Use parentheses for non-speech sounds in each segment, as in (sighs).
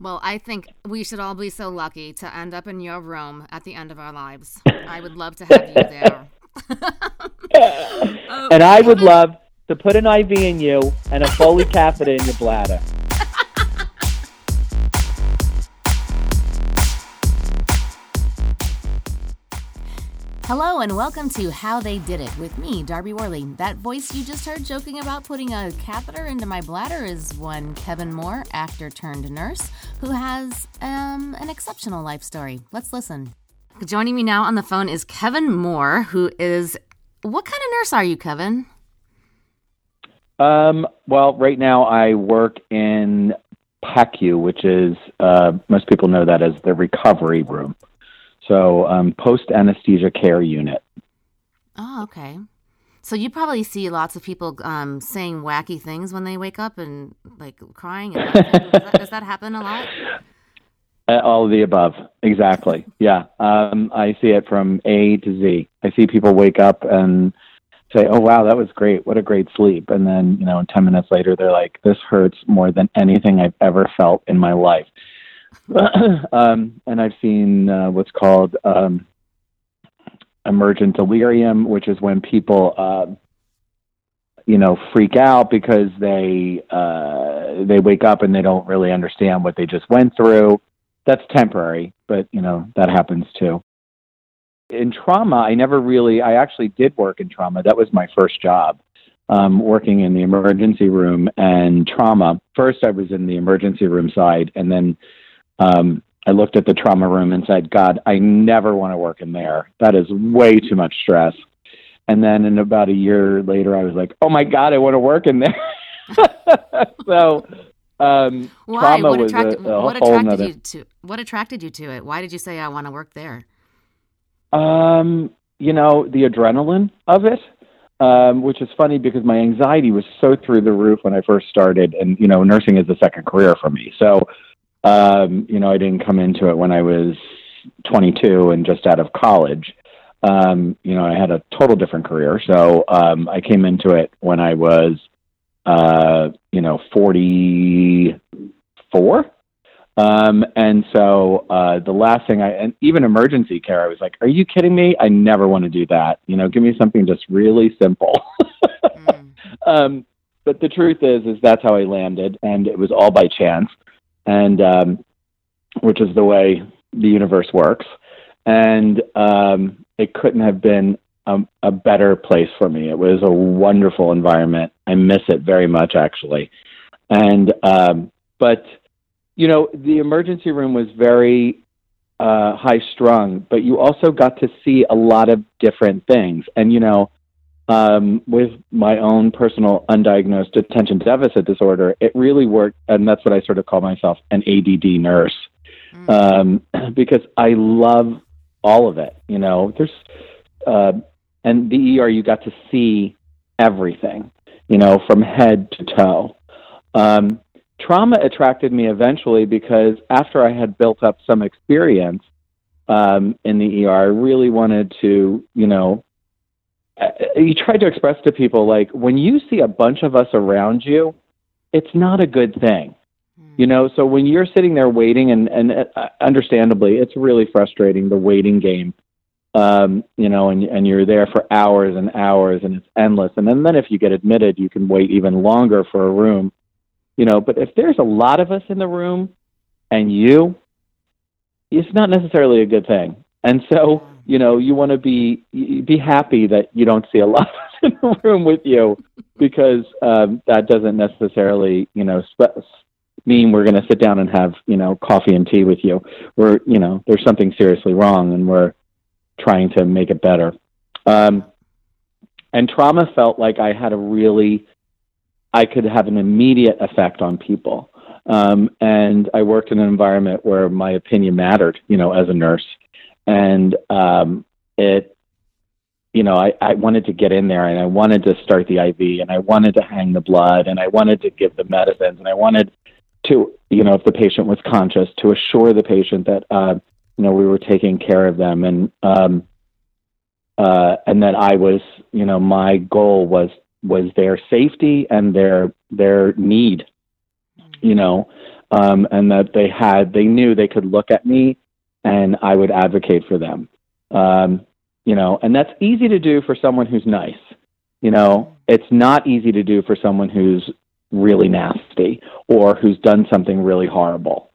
Well, I think we should all be so lucky to end up in your room at the end of our lives. I would love to have you there. (laughs) and I would love to put an IV in you and a Foley catheter in your bladder. Hello and welcome to How They Did It with me, Darbi Worley. That voice you just heard joking about putting a catheter into my bladder is one Kevin Moore, actor turned nurse, who has um, an exceptional life story. Let's listen. Joining me now on the phone is Kevin Moore, who is what kind of nurse are you, Kevin? Um, well, right now I work in PACU, which is uh, most people know that as the recovery room. So um, post anesthesia care unit. Oh, okay. So you probably see lots of people um, saying wacky things when they wake up and like crying. And does, that, does that happen a lot? (laughs) Uh, all of the above, exactly. Yeah, um, I see it from A to Z. I see people wake up and say, "Oh wow, that was great! What a great sleep!" And then, you know, ten minutes later, they're like, "This hurts more than anything I've ever felt in my life." (coughs) um, and I've seen uh, what's called um, emergent delirium, which is when people, uh, you know, freak out because they uh, they wake up and they don't really understand what they just went through. That's temporary, but you know that happens too. In trauma, I never really. I actually did work in trauma. That was my first job. Um, working in the emergency room and trauma. First, I was in the emergency room side, and then um, I looked at the trauma room and said, God, I never want to work in there. That is way too much stress. And then in about a year later, I was like, oh my God, I want to work in there. (laughs) so um, Why? trauma What was attracted, a, a what attracted nother. you to what attracted you to it? Why did you say I want to work there? Um, you know, the adrenaline of it, um, which is funny because my anxiety was so through the roof when I first started, and you know, nursing is a second career for me. So, um, you know, I didn't come into it when I was 22 and just out of college. Um, you know, I had a total different career. So um, I came into it when I was, uh, you know, 44. Um, and so uh, the last thing I, and even emergency care, I was like, are you kidding me? I never want to do that. You know, give me something just really simple. Mm. (laughs) um, but the truth is, is that's how I landed, and it was all by chance, and um, which is the way the universe works. And um, it couldn't have been a, a better place for me. It was a wonderful environment. I miss it very much, actually. And um, but you know, the emergency room was very uh, high strung, but you also got to see a lot of different things. And, you know, um, with my own personal undiagnosed attention deficit disorder, it really worked. And that's what I sort of call myself an ADD nurse um, (clears throat) because I love all of it. You know, there's, uh, and the ER, you got to see everything, you know, from head to toe. Um, trauma attracted me eventually because after I had built up some experience um, in the ER, I really wanted to, you know, you tried to express to people like when you see a bunch of us around you, it's not a good thing. You know, so when you're sitting there waiting, and, and uh, understandably, it's really frustrating the waiting game. Um, you know, and and you're there for hours and hours, and it's endless. And then, then if you get admitted, you can wait even longer for a room you know but if there's a lot of us in the room and you it's not necessarily a good thing and so you know you want to be be happy that you don't see a lot of (laughs) in the room with you because um that doesn't necessarily you know spe- mean we're going to sit down and have you know coffee and tea with you we're you know there's something seriously wrong and we're trying to make it better um and trauma felt like i had a really I could have an immediate effect on people. Um, and I worked in an environment where my opinion mattered, you know, as a nurse. And um, it, you know, I, I wanted to get in there and I wanted to start the IV and I wanted to hang the blood and I wanted to give the medicines and I wanted to, you know, if the patient was conscious, to assure the patient that, uh, you know, we were taking care of them. And, um, uh, and that I was, you know, my goal was was their safety and their their need you know um, and that they had they knew they could look at me and I would advocate for them. Um, you know, and that's easy to do for someone who's nice. You know, it's not easy to do for someone who's really nasty or who's done something really horrible.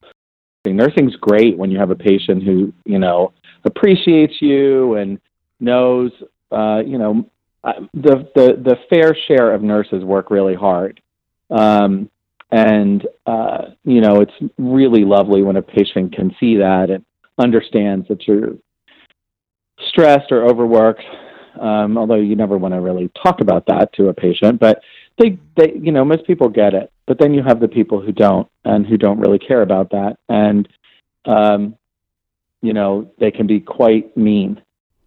Nursing's great when you have a patient who, you know, appreciates you and knows, uh, you know, the, the, the fair share of nurses work really hard. Um, and, uh, you know, it's really lovely when a patient can see that and understands that you're stressed or overworked. Um, although you never want to really talk about that to a patient, but they, they, you know, most people get it. But then you have the people who don't and who don't really care about that, and um, you know, they can be quite mean.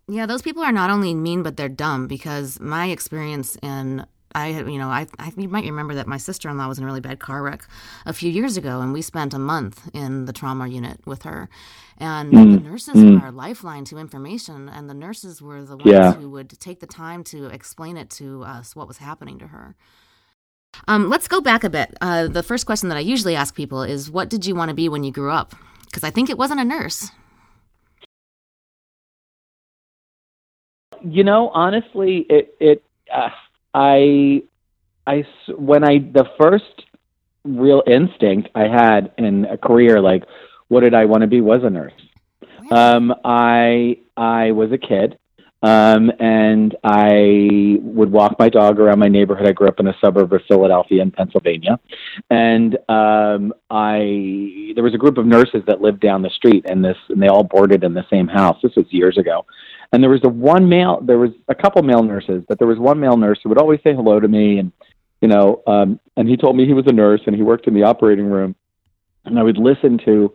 Yeah, those people are not only mean, but they're dumb because my experience in I, you know, I, I you might remember that my sister in law was in a really bad car wreck a few years ago, and we spent a month in the trauma unit with her. And mm. the nurses mm. were our lifeline to information, and the nurses were the ones yeah. who would take the time to explain it to us what was happening to her. Um, let's go back a bit. Uh, the first question that I usually ask people is, "What did you want to be when you grew up?" Because I think it wasn't a nurse. You know, honestly, it it uh, I I when I the first real instinct I had in a career like what did I want to be was a nurse. Um, I I was a kid um, and I would walk my dog around my neighborhood. I grew up in a suburb of Philadelphia in Pennsylvania, and um, I there was a group of nurses that lived down the street, and this and they all boarded in the same house. This was years ago, and there was a one male. There was a couple male nurses, but there was one male nurse who would always say hello to me, and you know, um, and he told me he was a nurse and he worked in the operating room, and I would listen to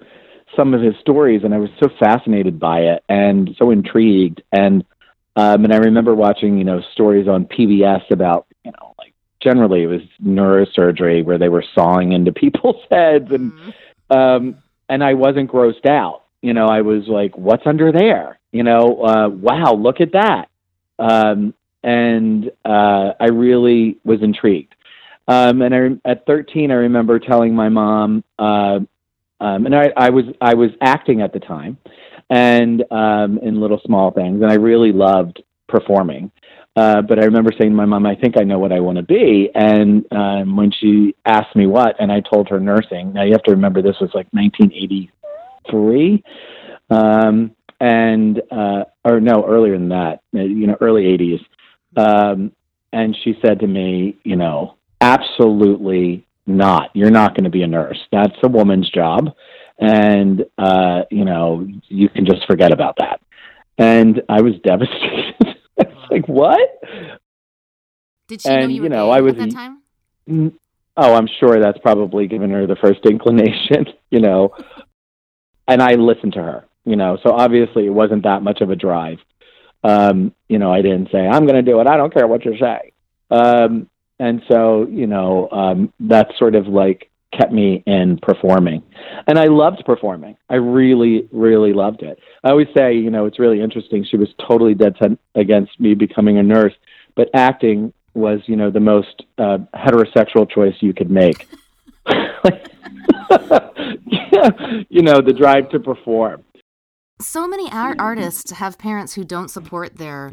some of his stories, and I was so fascinated by it and so intrigued and um, and I remember watching, you know, stories on PBS about, you know, like generally it was neurosurgery where they were sawing into (laughs) people's heads, and mm-hmm. um, and I wasn't grossed out. You know, I was like, what's under there? You know, uh, wow, look at that. Um, and uh, I really was intrigued. Um, and I, at 13, I remember telling my mom, uh, um, and I, I was I was acting at the time, and um, in little small things. And I really loved performing. Uh, but I remember saying to my mom, I think I know what I want to be. And um, when she asked me what, and I told her nursing. Now you have to remember this was like 1983, um, and uh, or no, earlier than that, uh, you know, early 80s. Um, and she said to me, you know, absolutely not. You're not going to be a nurse. That's a woman's job and uh, you know you can just forget about that. And I was (laughs) devastated. it's like what? Did she and, know you, you know, I was, at that time? Oh, I'm sure that's probably given her the first inclination, (laughs) you know. And I listened to her, you know. So obviously, it wasn't that much of a drive. Um, you know, I didn't say I'm going to do it. I don't care what you say. Um, and so, you know, um, that's sort of like kept me in performing. And I loved performing. I really, really loved it. I always say, you know, it's really interesting. She was totally dead set against me becoming a nurse, but acting was, you know, the most uh, heterosexual choice you could make. (laughs) you know, the drive to perform. So many art- artists have parents who don't support their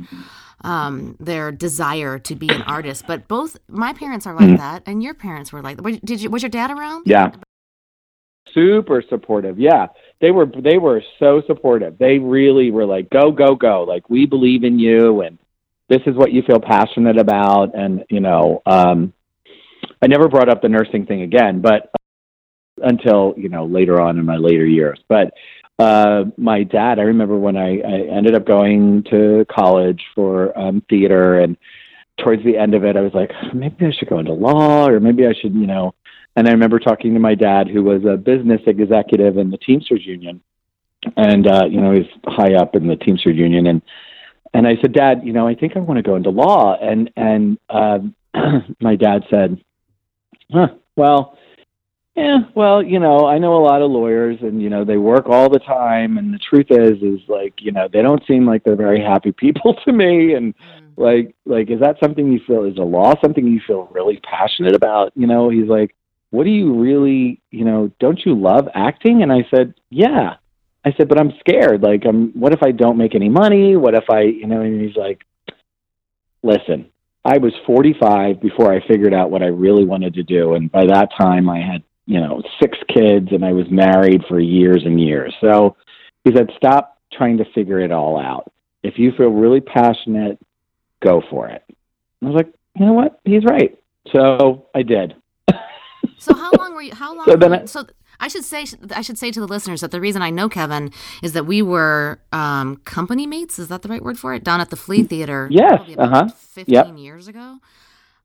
um, their desire to be an artist. But both my parents are like mm-hmm. that, and your parents were like. Did you? Was your dad around? Yeah, super supportive. Yeah, they were. They were so supportive. They really were like, "Go, go, go! Like we believe in you, and this is what you feel passionate about." And you know, um, I never brought up the nursing thing again, but until you know later on in my later years, but uh, my dad, I remember when I, I ended up going to college for um, theater, and towards the end of it, I was like, maybe I should go into law, or maybe I should, you know. And I remember talking to my dad, who was a business executive in the Teamsters Union, and uh, you know, he's high up in the Teamsters Union, and and I said, Dad, you know, I think I want to go into law, and and uh, (clears throat) my dad said, Huh, well yeah, well, you know, I know a lot of lawyers and you know, they work all the time and the truth is is like, you know, they don't seem like they're very happy people (laughs) to me and mm. like like is that something you feel is a law something you feel really passionate about? You know, he's like what do you really, you know, don't you love acting? And I said, yeah. I said, but I'm scared. Like, I'm, what if I don't make any money? What if I, you know, and he's like, listen, I was 45 before I figured out what I really wanted to do. And by that time, I had, you know, six kids and I was married for years and years. So he said, stop trying to figure it all out. If you feel really passionate, go for it. I was like, you know what? He's right. So I did. (laughs) so how long were you? How long? So, then I, so I should say I should say to the listeners that the reason I know Kevin is that we were um, company mates. Is that the right word for it? Down at the Flea Theater. Yes. Uh huh. Fifteen yep. years ago.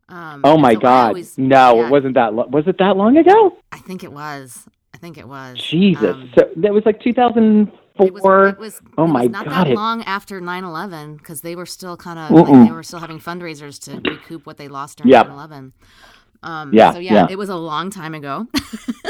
Um, oh my so God! Always, no, yeah, it wasn't that. Lo- was it that long ago? I think it was. I think it was. Jesus! Um, so that was like 2004. It was, it was, oh my not God! Not that long after 9/11 because they were still kind of like, they were still having fundraisers to recoup what they lost during yep. 9/11. Um, yeah. So yeah, yeah, it was a long time ago.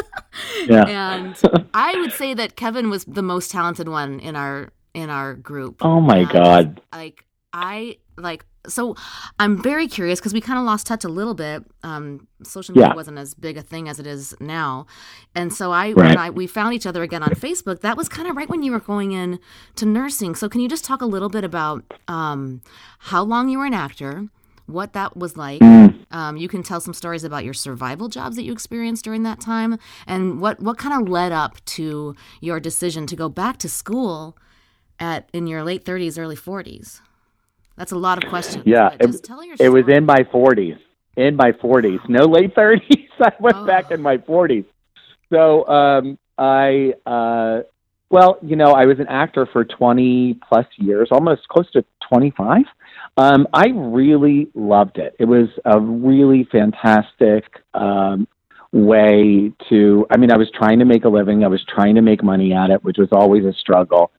(laughs) yeah. And (laughs) I would say that Kevin was the most talented one in our in our group. Oh my god! Like I like so I'm very curious because we kind of lost touch a little bit. Um, social media yeah. wasn't as big a thing as it is now, and so I right. when I we found each other again on Facebook. That was kind of right when you were going in to nursing. So can you just talk a little bit about um, how long you were an actor? what that was like. Mm. Um, you can tell some stories about your survival jobs that you experienced during that time, and what what kind of led up to your decision to go back to school at in your late 30s, early 40s. That's a lot of questions. Yeah, it, it was in my 40s. In my 40s, no late 30s. (laughs) I went oh. back in my 40s. So um, I, uh, well, you know, I was an actor for 20 plus years, almost close to 25. Um, I really loved it. It was a really fantastic um, way to. I mean, I was trying to make a living. I was trying to make money at it, which was always a struggle.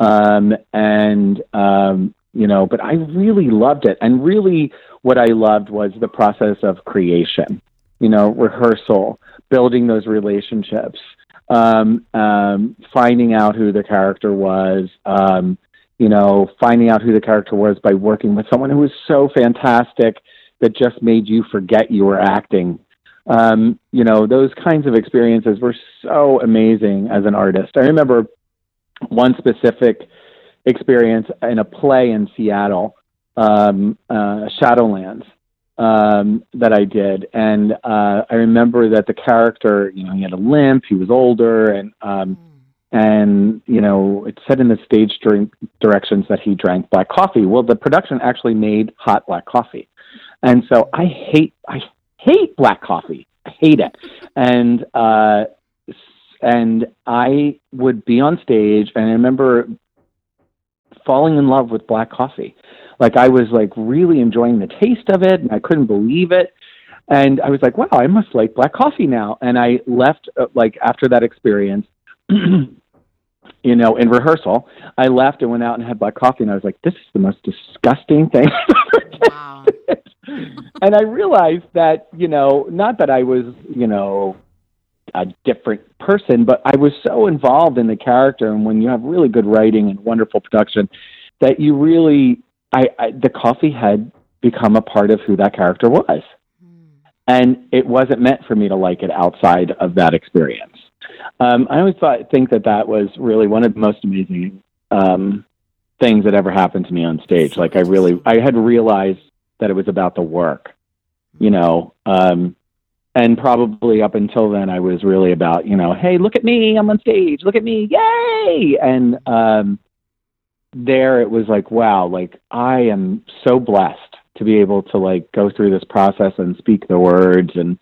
Um, and um, you know, but I really loved it. And really, what I loved was the process of creation. You know, rehearsal, building those relationships, um, um, finding out who the character was. Um, you know, finding out who the character was by working with someone who was so fantastic that just made you forget you were acting. Um, you know, those kinds of experiences were so amazing as an artist. I remember one specific experience in a play in Seattle, um, uh, Shadowlands, um, that I did, and uh, I remember that the character, you know, he had a limp, he was older, and um, and you know it said in the stage drink directions that he drank black coffee. Well the production actually made hot black coffee. And so i hate i hate black coffee. I hate it. And uh and i would be on stage and i remember falling in love with black coffee. Like i was like really enjoying the taste of it and i couldn't believe it. And i was like wow i must like black coffee now. And i left uh, like after that experience (clears throat) you know, in rehearsal, I left and went out and had black coffee, and I was like, "This is the most disgusting thing I've ever wow. (laughs) and I realized that, you know, not that I was, you know, a different person, but I was so involved in the character, and when you have really good writing and wonderful production, that you really, I, I the coffee had become a part of who that character was, hmm. and it wasn't meant for me to like it outside of that experience. Um, I always thought think that that was really one of the most amazing um, things that ever happened to me on stage. Like I really, I had realized that it was about the work, you know, um, and probably up until then, I was really about, you know, hey, look at me, I'm on stage, look at me, yay! And um, there, it was like, wow, like I am so blessed to be able to like go through this process and speak the words and,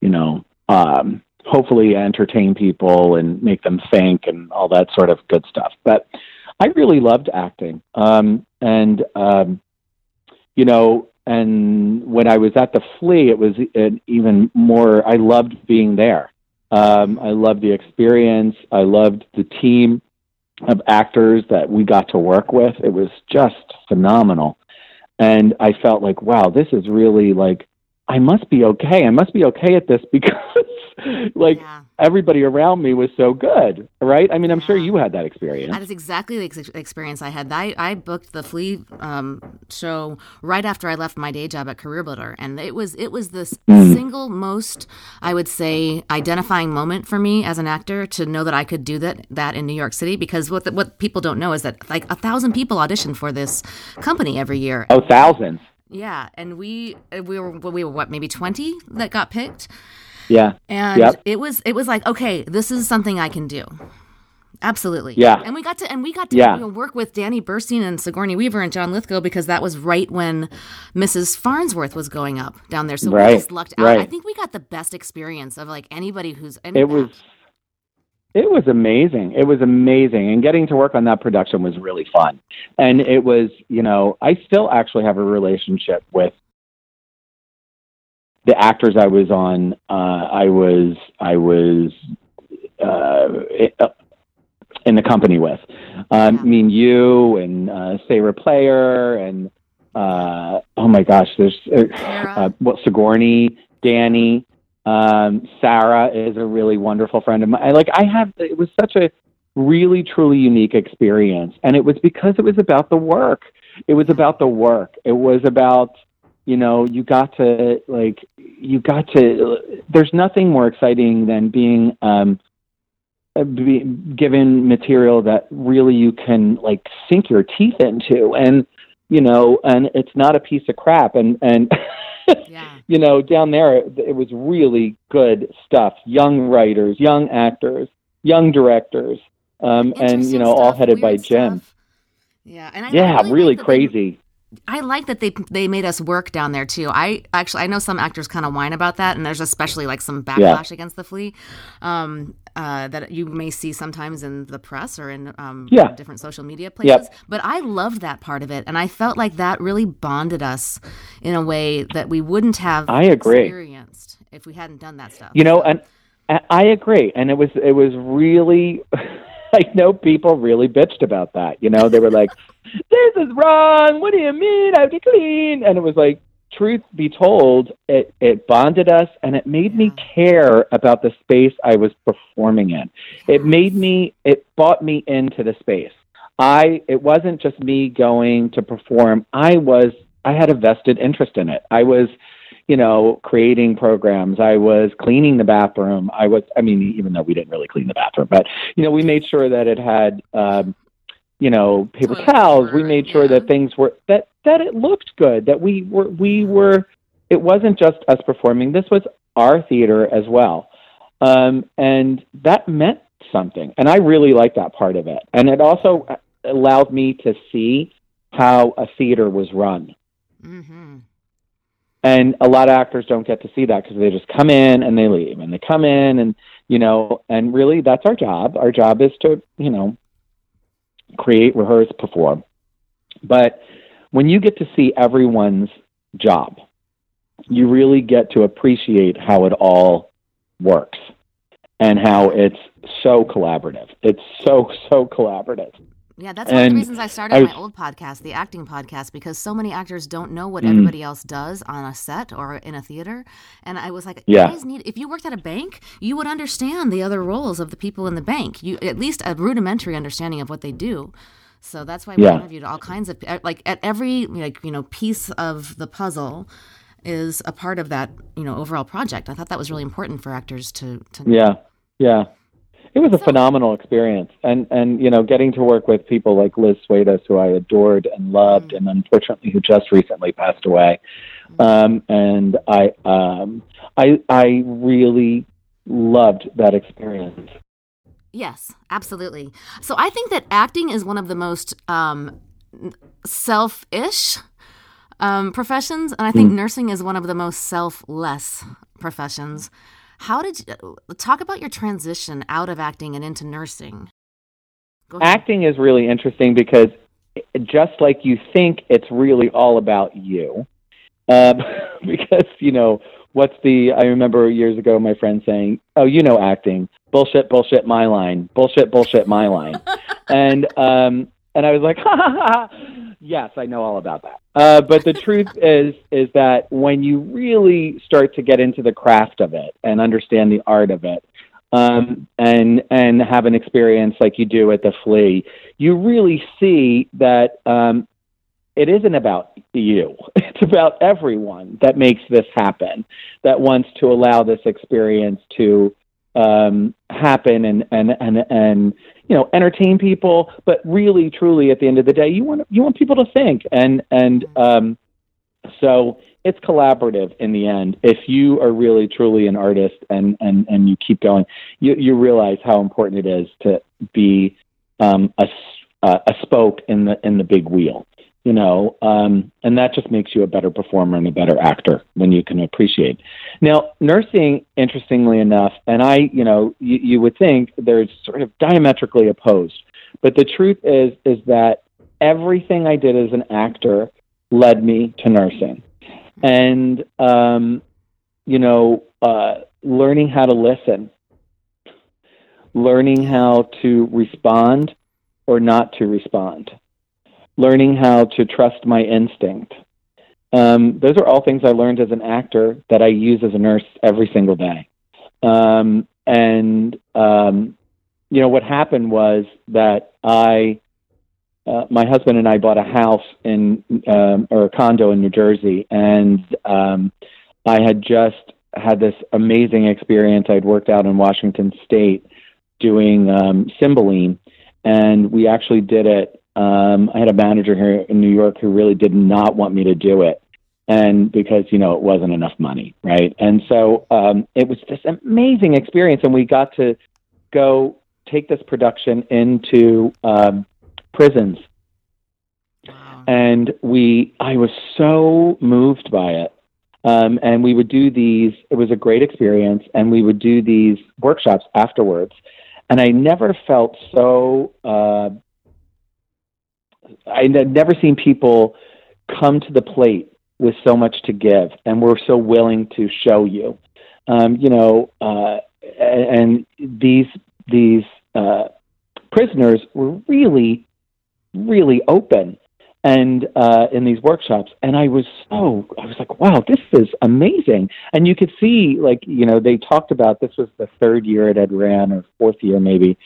you know, um, hopefully entertain people and make them think and all that sort of good stuff. But I really loved acting. Um, and, um, you know, and when I was at the Flea, it was an even more, I loved being there. Um, I loved the experience. I loved the team of actors that we got to work with. It was just phenomenal. And I felt like, wow, this is really like, I must be okay. I must be okay at this (laughs) because like yeah. Everybody around me was so good, right? I mean, I'm sure you had that experience. That is exactly the ex- experience I had. I, I booked the Flea um, show right after I left my day job at Career Builder, and it was it was the mm. single most I would say identifying moment for me as an actor to know that I could do that that in New York City because what the, what people don't know is that like a thousand people audition for this company every year. Oh, thousands. Yeah, and we we were we were what maybe twenty that got picked. Yeah. And yep. it was it was like, okay, this is something I can do. Absolutely. Yeah. And we got to and we got to yeah. you know, work with Danny Burstein and Sigourney Weaver and John Lithgow because that was right when Mrs. Farnsworth was going up down there. So right. we just lucked out. Right. I think we got the best experience of like anybody who's It was it was amazing. It was amazing. And getting to work on that production was really fun. And it was, you know, I still actually have a relationship with the actors I was on, uh, I was I was uh, in the company with. Um, I mean, you and uh, Sarah Player and uh, oh my gosh, there's uh, uh, well, Sigourney, Danny, um, Sarah is a really wonderful friend of mine. I, like I have, it was such a really truly unique experience, and it was because it was about the work. It was about the work. It was about you know you got to like you got to there's nothing more exciting than being um uh, be given material that really you can like sink your teeth into. And you know and it's not a piece of crap. And and (laughs) yeah. you know down there it, it was really good stuff. Young writers young actors young directors um and you know stuff, all headed by jim. stuff. yeah and I yeah really, really crazy I like that they they made us work down there too. I actually I know some actors kind of whine about that, and there's especially like some backlash yeah. against the flea um, uh, that you may see sometimes in the press or in um, yeah. different social media places. Yep. But I loved that part of it, and I felt like that really bonded us in a way that we wouldn't have I agree. experienced if we hadn't done that stuff. You know, and I agree, and it was it was really. (laughs) I know people really bitched about that. You know, they were like, "This is wrong. What do you mean I have to clean?" And it was like, truth be told, it it bonded us, and it made me care about the space I was performing in. It made me. It brought me into the space. I. It wasn't just me going to perform. I was. I had a vested interest in it. I was you know, creating programs. I was cleaning the bathroom. I was, I mean, even though we didn't really clean the bathroom, but, you know, we made sure that it had, um, you know, paper Toilet towels. Paper, we made sure yeah. that things were, that, that it looked good, that we were, we were, it wasn't just us performing. This was our theater as well. Um, and that meant something. And I really liked that part of it. And it also allowed me to see how a theater was run. Mm-hmm. And a lot of actors don't get to see that because they just come in and they leave and they come in and, you know, and really that's our job. Our job is to, you know, create, rehearse, perform. But when you get to see everyone's job, you really get to appreciate how it all works and how it's so collaborative. It's so, so collaborative. Yeah, that's one of the reasons I started I was, my old podcast, the acting podcast, because so many actors don't know what mm everybody else does on a set or in a theater. And I was like, yeah. guys need if you worked at a bank, you would understand the other roles of the people in the bank. You at least a rudimentary understanding of what they do. So that's why we yeah. interviewed all kinds of like at every like you know piece of the puzzle is a part of that you know overall project. I thought that was really important for actors to to. Yeah, yeah. It was a phenomenal experience, and and you know, getting to work with people like Liz Swados, who I adored and loved, mm-hmm. and unfortunately who just recently passed away. Mm-hmm. Um, and I um, I I really loved that experience. Yes, absolutely. So I think that acting is one of the most um, selfish um, professions, and I think mm. nursing is one of the most selfless professions. How did you talk about your transition out of acting and into nursing? Acting is really interesting because just like you think, it's really all about you. Um, (laughs) because, you know, what's the, I remember years ago my friend saying, oh, you know, acting, bullshit, bullshit, my line, bullshit, bullshit, my line. (laughs) and, um, and I was like, (laughs) ha ha ha yes, I know all about that. Uh, but the truth (laughs) is, is that when you really start to get into the craft of it and understand the art of it, um, and and have an experience like you do at the flea, you really see that um, it isn't about you. (laughs) It's about everyone that makes this happen, that wants to allow this experience to um, happen and, and, and, and, you know, entertain people. But really, truly, at the end of the day, you want, you want people to think. And, and um, so it's collaborative in the end. If you are really, truly an artist and, and, and you keep going, you, you realize how important it is to be um, a, a spoke in the, in the big wheel you know, um, and that just makes you a better performer and a better actor when you can appreciate. Now, nursing, interestingly enough, and I, you know, you, you would think they're sort of diametrically opposed, but the truth is, is that everything I did as an actor led me to nursing, and um, you know, uh, learning how to listen, learning how to respond or not to respond learning how to trust my instinct. Um, those are all things I learned as an actor that I use as a nurse every single day. Um, and um, you know what happened was that I, uh, my husband and I bought a house in um, or a condo in New Jersey, and um, I had just had this amazing experience. I'd worked out in Washington State doing um, Cymbeline, and we actually did it um, I had a manager here in New York who really did not want me to do it, and because you know it wasn't enough money, right? And so um, it was this amazing experience, and we got to go take this production into um, prisons, and we I was so moved by it. Um, and we would do these. It was a great experience, and we would do these workshops afterwards. And I never felt so uh, I had never seen people come to the plate with so much to give, and we're so willing to show you. Um, you know, uh, and these these uh, prisoners were really, really open and uh, in these workshops and i was so i was like wow this is amazing and you could see like you know they talked about this was the third year it had ran or fourth year maybe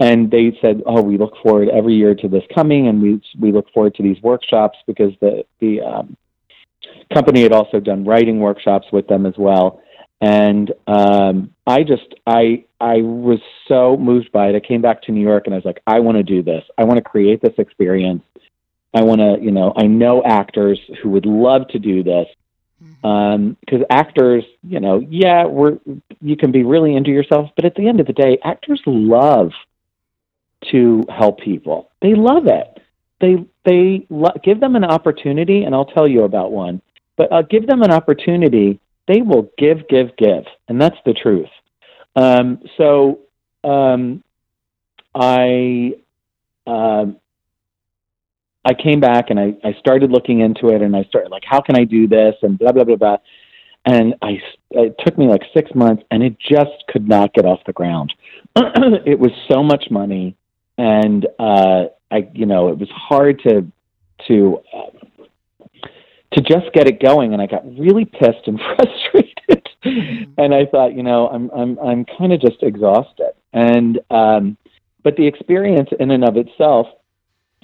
and they said, "Oh, we look forward every year to this coming, and we we look forward to these workshops because the the um, company had also done writing workshops with them as well." And um, I just I I was so moved by it. I came back to New York and I was like, I want to do this. I want to create this experience. I want to, you know, I know actors who would love to do this because mm-hmm. um, actors, you know, yeah, we're you can be really into yourself, but at the end of the day, actors love to help people. They love it. They they lo- give them an opportunity, and I'll tell you about one. But uh, give them an opportunity, they will give, give, give, and that's the truth. Um, so um, I um, I came back and I, I started looking into it, and I started like, how can I do this, and blah blah blah blah. And I it took me like six months, and it just could not get off the ground. (clears throat) it was so much money and uh, I, you know, it was hard to to uh, to just get it going, and I got really pissed and (laughs) frustrated. And I thought, you know, I'm I'm I'm kind of just exhausted. And um, but the experience in and of itself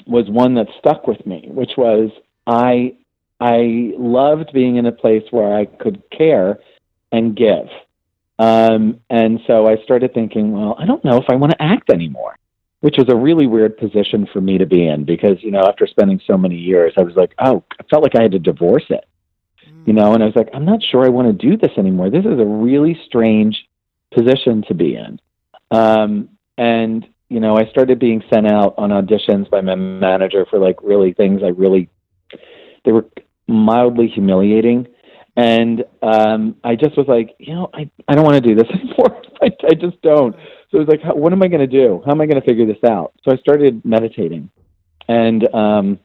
was one that stuck with me, which was I I loved being in a place where I could care and give. Um, and so I started thinking, well, I don't know if I want to act anymore which was a really weird position for me to be in because you know after spending so many years i was like oh i felt like i had to divorce it mm. you know and i was like i'm not sure i want to do this anymore this is a really strange position to be in um, and you know i started being sent out on auditions by my manager for like really things i really they were mildly humiliating and um, I just was like, you know, I, I don't want to do this (laughs) anymore. I, I just don't. So it was like, what am I going to do? How am I going to figure this out? So I started meditating, and um,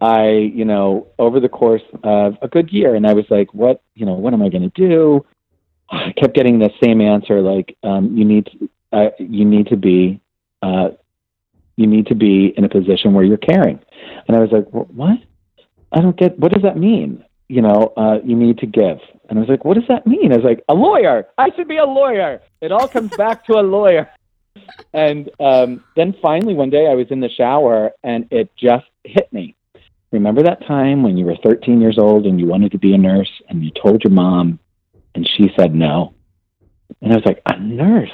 I, you know, over the course of a good year, and I was like, what, you know, what am I going to do? I kept getting the same answer, like, um, you need, to, uh, you need to be, uh, you need to be in a position where you're caring. And I was like, what? I don't get. What does that mean? You know, uh, you need to give. And I was like, what does that mean? I was like, a lawyer. I should be a lawyer. It all comes back to a lawyer. (laughs) And um, then finally, one day I was in the shower and it just hit me. Remember that time when you were 13 years old and you wanted to be a nurse and you told your mom and she said no? And I was like, a nurse?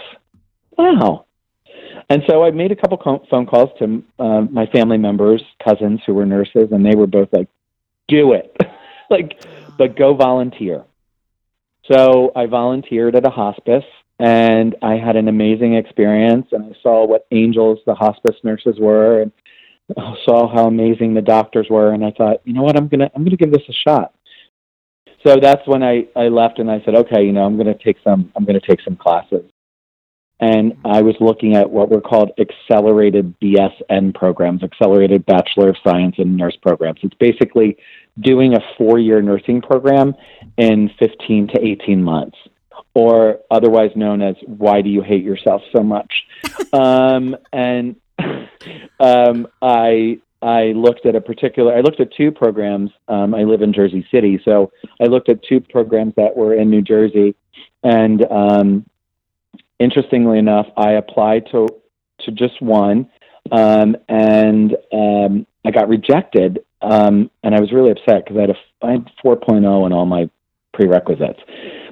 Wow. And so I made a couple phone calls to uh, my family members, cousins who were nurses, and they were both like, do it. (laughs) like, but go volunteer. So I volunteered at a hospice and I had an amazing experience and I saw what angels the hospice nurses were and I saw how amazing the doctors were and I thought, you know what, I'm gonna I'm gonna give this a shot. So that's when I, I left and I said, okay, you know, I'm gonna take some I'm gonna take some classes. And I was looking at what were called accelerated BSN programs, accelerated Bachelor of Science in Nurse programs. It's basically doing a four year nursing program in 15 to 18 months, or otherwise known as Why Do You Hate Yourself So Much? (laughs) um, and (laughs) um, I I looked at a particular. I looked at two programs. Um, I live in Jersey City, so I looked at two programs that were in New Jersey, and um, interestingly enough, I applied to to just one, um, and um, I got rejected um, and I was really upset because I had a I had 4.0 in all my prerequisites.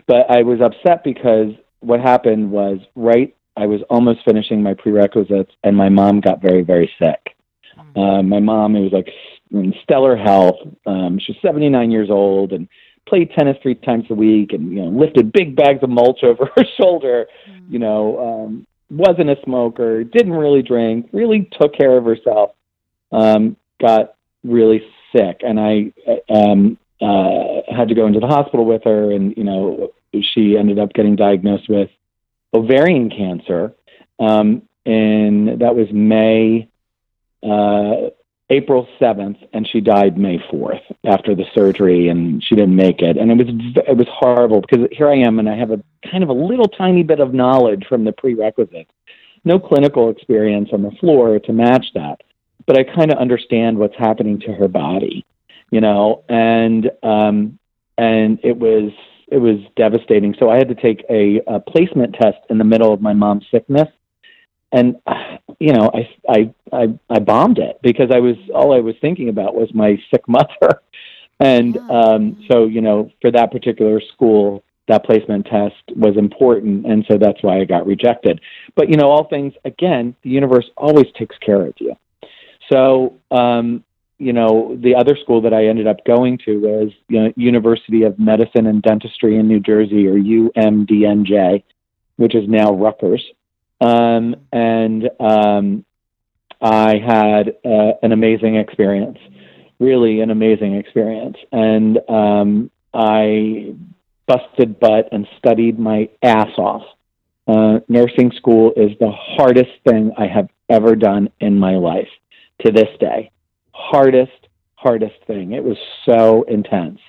But I was upset because what happened was right. I was almost finishing my prerequisites, and my mom got very, very sick. Um, my mom, it was like in stellar health. Um, she's 79 years old and played tennis three times a week, and you know lifted big bags of mulch (laughs) over her shoulder. Mm-hmm. You know, um, wasn't a smoker, didn't really drink, really took care of herself. Um, got really sick, and I um, uh, had to go into the hospital with her, and you know she ended up getting diagnosed with ovarian cancer, um, and that was May. Uh, April 7th and she died May 4th after the surgery and she didn't make it. And it was it was horrible because here I am and I have a kind of a little tiny bit of knowledge from the prerequisites. No clinical experience on the floor to match that but I kind of understand what's happening to her body, you know, and um, and it was it was devastating. So I had to take a, a placement test in the middle of my mom's sickness, and you know, I I I, I bombed it because I was all I was thinking about was my sick mother, (laughs) and um, so you know, for that particular school, that placement test was important and so that's why I got rejected. But you know, all things again, the universe always takes care of you. So, um, you know, the other school that I ended up going to was you know, University of Medicine and Dentistry in New Jersey, or UMDNJ, which is now Rutgers. Um, and um, I had uh, an amazing experience, really an amazing experience. And um, I busted butt and studied my ass off. Uh, nursing school is the hardest thing I have ever done in my life to this day. Hardest, hardest thing. It was so intense.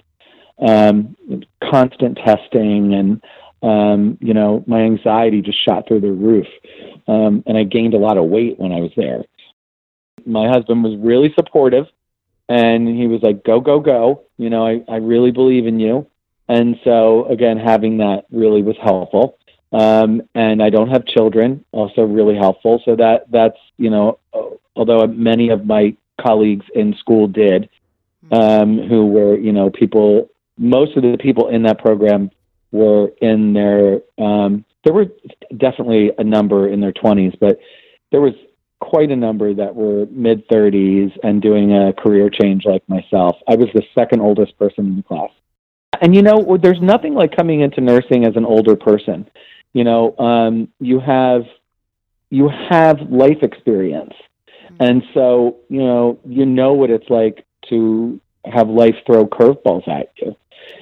Um, constant testing and um, you know, my anxiety just shot through the roof. Um, and I gained a lot of weight when I was there. My husband was really supportive and he was like, go, go, go. You know, I, I really believe in you. And so, again, having that really was helpful. Um, and I don't have children, also really helpful. So that that's you know although many of my colleagues in school did, um, who were, you know, people, most of the people in that program were in their, um, there were definitely a number in their 20s, but there was quite a number that were mid 30s and doing a career change like myself. I was the second oldest person in the class. And you know, there's nothing like coming into nursing as an older person. You know, um, you have you have life experience and so, you know, you know what it's like to have life throw curveballs at you.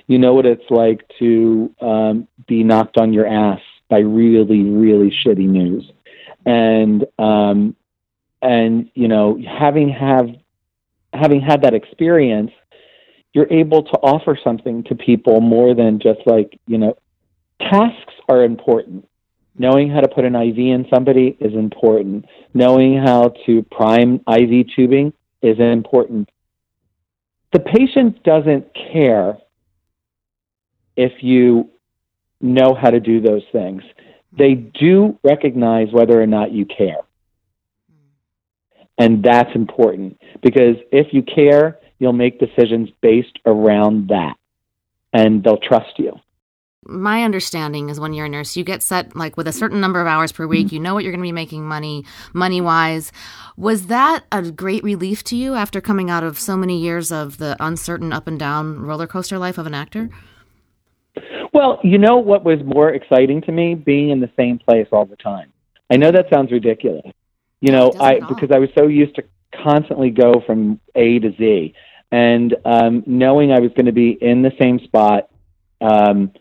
You know what it's like to um, be knocked on your ass by really, really shitty news. And um, and you know, having have having had that experience, you're able to offer something to people more than just like you know, tasks are important knowing how to put an IV in somebody is important. Knowing how to prime IV tubing is important. the patient doesn't care if you know how to do those things. They do recognize whether or not you care. And that's important because if you care, you'll make decisions based around that and they'll trust you. My understanding is when you're a nurse, you get set like with a certain number of hours per week. You know what you're going to be making money, money wise. Was that a great relief to you after coming out of so many years of the uncertain up and down roller coaster life of an actor? Well, you know what was more exciting to me? Being in the same place all the time. I know that sounds ridiculous. You know, I because I was so used to constantly go from A to Z, and um, knowing I was going to be in the same spot um,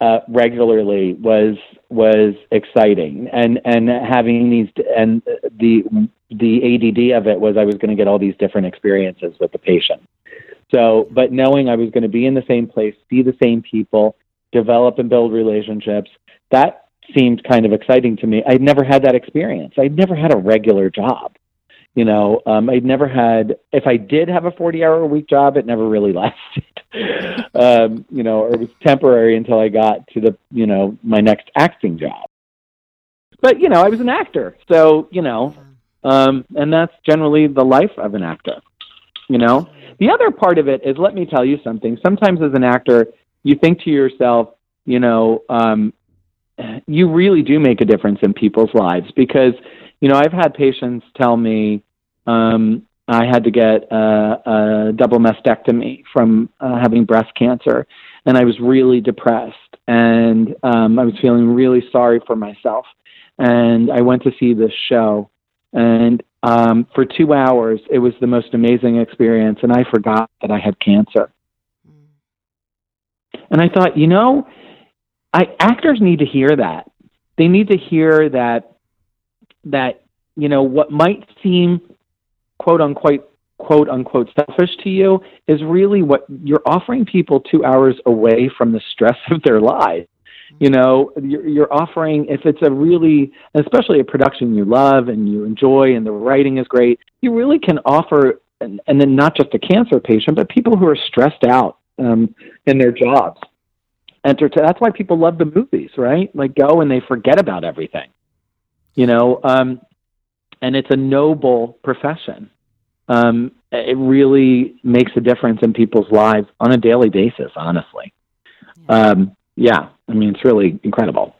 uh, regularly was was exciting, and and having these and the the ADD of it was I was going to get all these different experiences with the patient. So, but knowing I was going to be in the same place, see the same people, develop and build relationships, that seemed kind of exciting to me. I'd never had that experience. I'd never had a regular job. You know, um, I'd never had, if I did have a 40 hour a week job, it never really (laughs) lasted. um, you know, or it was temporary until I got to the, you know, my next acting job. But, you know, I was an actor. So, you know, um, and that's generally the life of an actor, you know. The other part of it is, let me tell you something. Sometimes as an actor, you think to yourself, you know, um, you really do make a difference in people's lives because, you know, I've had patients tell me um, I had to get a, a double mastectomy from uh, having breast cancer, and I was really depressed, and um, I was feeling really sorry for myself. And I went to see this show, and um, for two hours, it was the most amazing experience, and I forgot that I had cancer. And I thought, you know, I actors need to hear that. They need to hear that that you know what might seem quote unquote quote unquote selfish to you is really what you're offering people two hours away from the stress of their lives you know you're, you're offering if it's a really especially a production you love and you enjoy and the writing is great you really can offer and, and then not just a cancer patient but people who are stressed out um, in their jobs entertain that's why people love the movies right like go and they forget about everything you know um, and it's a noble profession um, it really makes a difference in people's lives on a daily basis honestly yeah. Um, yeah I mean, it's really incredible.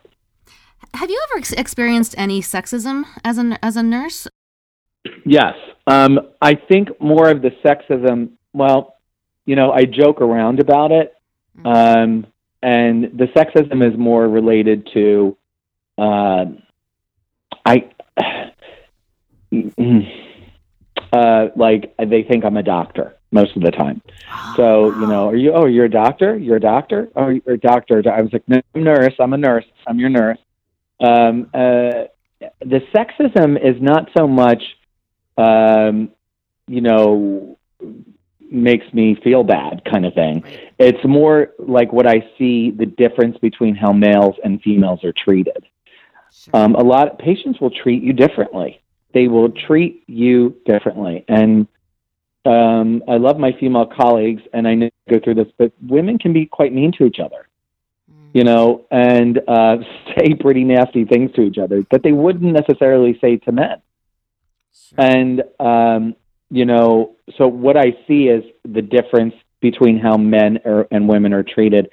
Have you ever ex- experienced any sexism as a as a nurse? Yes, um, I think more of the sexism. Well, you know, I joke around about it, mm-hmm. um, and the sexism is more related to, uh, I, (sighs) uh, like they think I'm a doctor most of the time. So, you know, are you, oh, you're a doctor? You're a doctor? Oh, you're a doctor. I was like, no, I'm a nurse. I'm a nurse. I'm your nurse. Um, uh, the sexism is not so much, um, you know, makes me feel bad kind of thing. It's more like what I see the difference between how males and females are treated. Sure. Um, a lot of patients will treat you differently. They will treat you differently. And um, I love my female colleagues, and I know go through this, but women can be quite mean to each other, you know, and uh, (laughs) say pretty nasty things to each other that they wouldn't necessarily say to men. Sure. And um, you know, so what I see is the difference between how men are, and women are treated,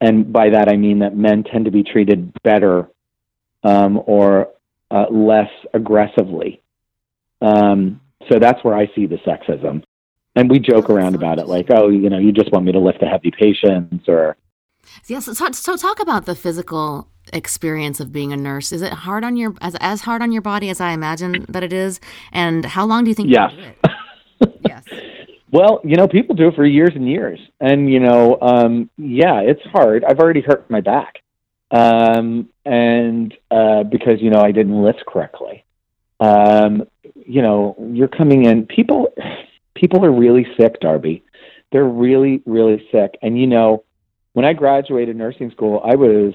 and by that I mean that men tend to be treated better um, or uh, less aggressively. Um, so that's where I see the sexism. And we joke around about it, like, oh, you know, you just want me to lift the heavy patients, or yes. So, so talk about the physical experience of being a nurse. Is it hard on your as as hard on your body as I imagine that it is? And how long do you think? Yes. You (laughs) yes. Well, you know, people do it for years and years, and you know, um, yeah, it's hard. I've already hurt my back, um, and uh, because you know I didn't lift correctly. Um, you know, you're coming in. People, people are really sick, Darbi. They're really, really sick. And you know, when I graduated nursing school, I was,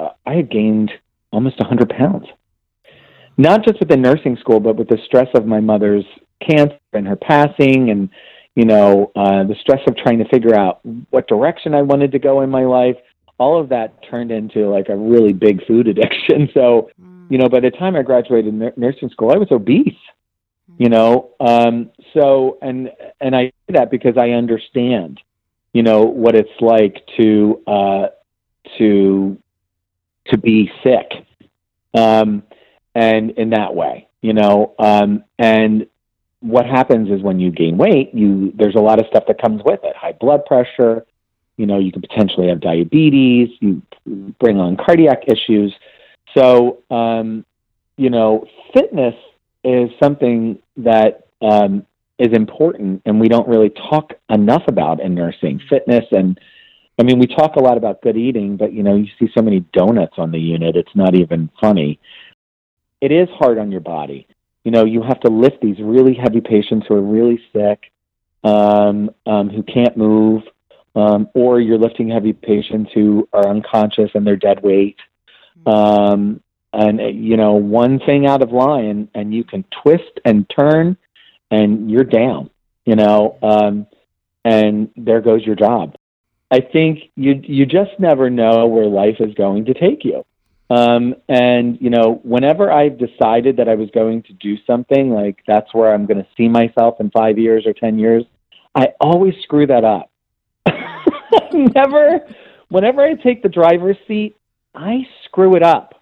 uh, I had gained almost 100 pounds. Not just with the nursing school, but with the stress of my mother's cancer and her passing, and you know, uh, the stress of trying to figure out what direction I wanted to go in my life, all of that turned into like a really big food (laughs) addiction. So, you know, by the time I graduated nursing school, I was obese. You know, um, so and and I say that because I understand, you know, what it's like to uh, to to be sick, um, and in that way, you know, um, and what happens is when you gain weight, you there's a lot of stuff that comes with it: high blood pressure. You know, you could potentially have diabetes. You bring on cardiac issues. So, um, you know, fitness is something that um, is important, and we don't really talk enough about in nursing. Fitness and I mean, we talk a lot about good eating, but you know, you see so many donuts on the unit; it's not even funny. It is hard on your body you know, you have to lift these really heavy patients who are really sick, um, um, who can't move, um, or you're lifting heavy patients who are unconscious and they're dead weight. Um, and you know, one thing out of line, and you can twist and turn, and you're down. You know, um, and there goes your job. I think you you just never know where life is going to take you. Um, and you know, whenever I've decided that I was going to do something, like that's where I'm going to see myself in five years or ten years, I always screw that up. (laughs) Never, whenever I take the driver's seat, I screw it up.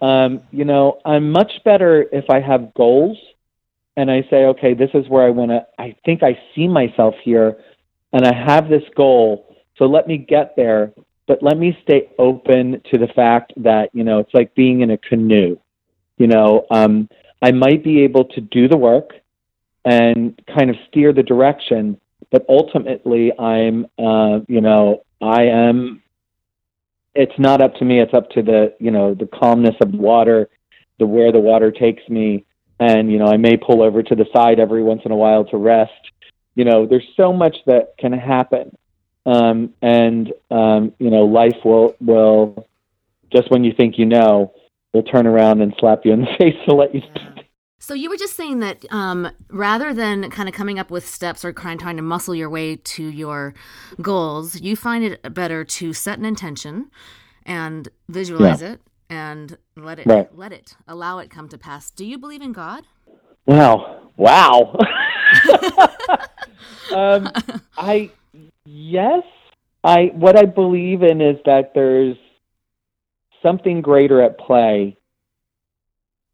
Um, you know, I'm much better if I have goals and I say, okay, this is where I want to. I think I see myself here, and I have this goal. So let me get there but let me stay open to the fact that you know it's like being in a canoe. You know um, i might be able to do the work and kind of steer the direction but ultimately i'm uh, you know i am it's not up to me it's up to the you know the calmness of the water the where the water takes me. And you know i may pull over to the side every once in a while to rest. You know there's so much that can happen um, and um, you know life will will just when you think you know will turn around and slap you in the (laughs) face to let you. Yeah. So you were just saying that um, rather than kind of coming up with steps or trying to muscle your way to your goals, you find it better to set an intention and visualize yeah. it and let it right. let it allow it come to pass. Do you believe in God? Wow! Wow! (laughs) (laughs) um, I Yes. I what I believe in is that there's something greater at play.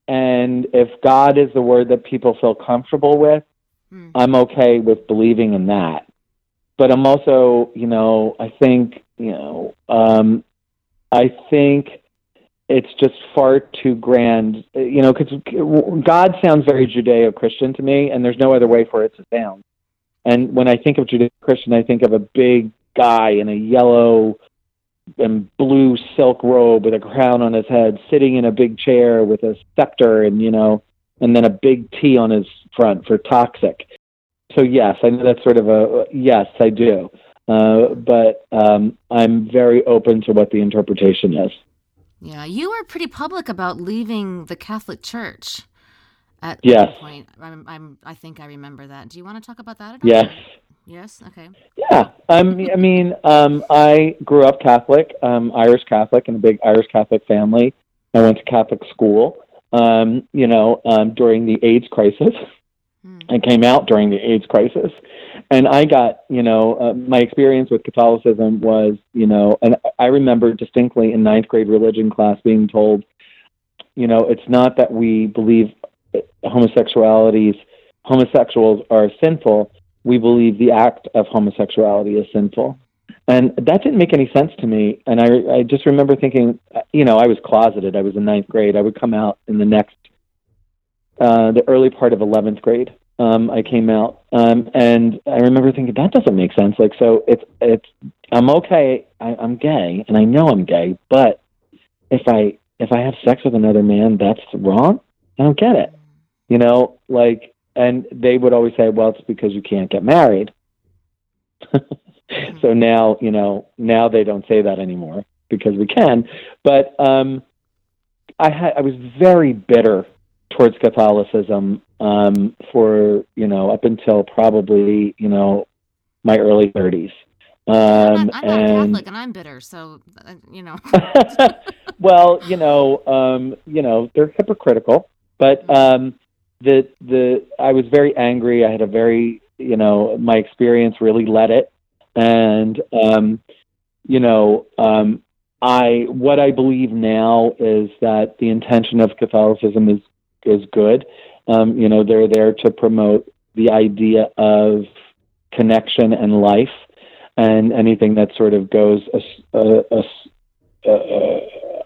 And if God is the word that people feel comfortable with, mm. I'm okay with believing in that. But I'm also, you know, I think, you know, um, I think it's just far too grand, you know, because God sounds very Judeo Christian to me, and there's no other way for it to sound. And when I think of Judeo Christian, I think of a big guy in a yellow and blue silk robe with a crown on his head, sitting in a big chair with a scepter and, you know, and then a big T on his front for toxic. So, yes, I know that's sort of a yes, I do. Uh, but um, I'm very open to what the interpretation is. Yeah, you were pretty public about leaving the Catholic Church at yes. point. I'm, I'm, I think I remember that. Do you want to talk about that? At yes. Yes. Okay. Yeah. Um, I mean, um, I grew up Catholic, um, Irish Catholic, in a big Irish Catholic family. I went to Catholic school. Um, you know, um, during the AIDS crisis, hmm. I came out during the AIDS crisis, and I got, you know, uh, my experience with Catholicism was, you know, and I remember distinctly in ninth grade religion class being told, you know, it's not that we believe homosexualities homosexuals are sinful, we believe the act of homosexuality is sinful. And that didn't make any sense to me. And I, I just remember thinking, you know, I was closeted. I was in ninth grade. I would come out in the next, uh, the early part of 11th grade. Um, I came out. Um, and I remember thinking, that doesn't make sense. Like, so it's, it's, I'm okay. I, I'm gay and I know I'm gay, but if I, if I have sex with another man, that's wrong. I don't get it you know, like, and they would always say, well, it's because you can't get married. (laughs) so now, you know, now they don't say that anymore because we can. But um, I had, I was very bitter towards Catholicism um, for, you know, up until probably, you know, my early 30s. I'm, Um, not, I'm not Catholic and I'm bitter, so uh, you know. (laughs) well, you know, um, you know, they're hypocritical, but um, the the I was very angry. I had a very, you know, my experience really led it, and um, you know, um, I what I believe now is that the intention of Catholicism is is good. Um, you know, they're there to promote the idea of connection and life, and anything that sort of goes a, a, a,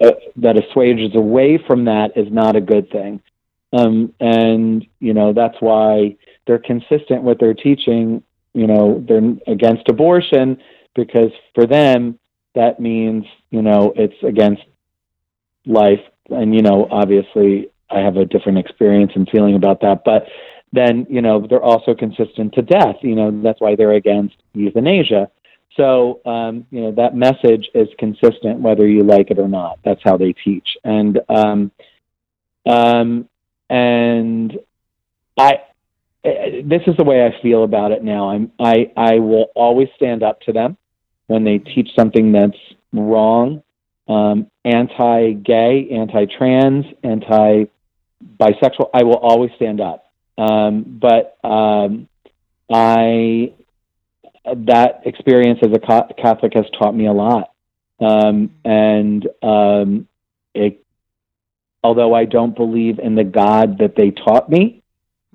uh, that assuages away from that is not a good thing. Um, and you know that's why they're consistent with their teaching. You know they're against abortion because for them that means you know it's against life. And you know obviously I have a different experience and feeling about that, but then you know they're also consistent to death. You know that's why they're against euthanasia. So, um, you know, that message is consistent whether you like it or not. That's how they teach. And, um, um, and I, this is the way I feel about it now. I'm, I, I will always stand up to them when they teach something that's wrong, um, anti-gay, anti-trans, anti-bisexual. I will always stand up. Um, but um, I that experience as a Catholic has taught me a lot. Um, and um, it, although I don't believe in the God that they taught me,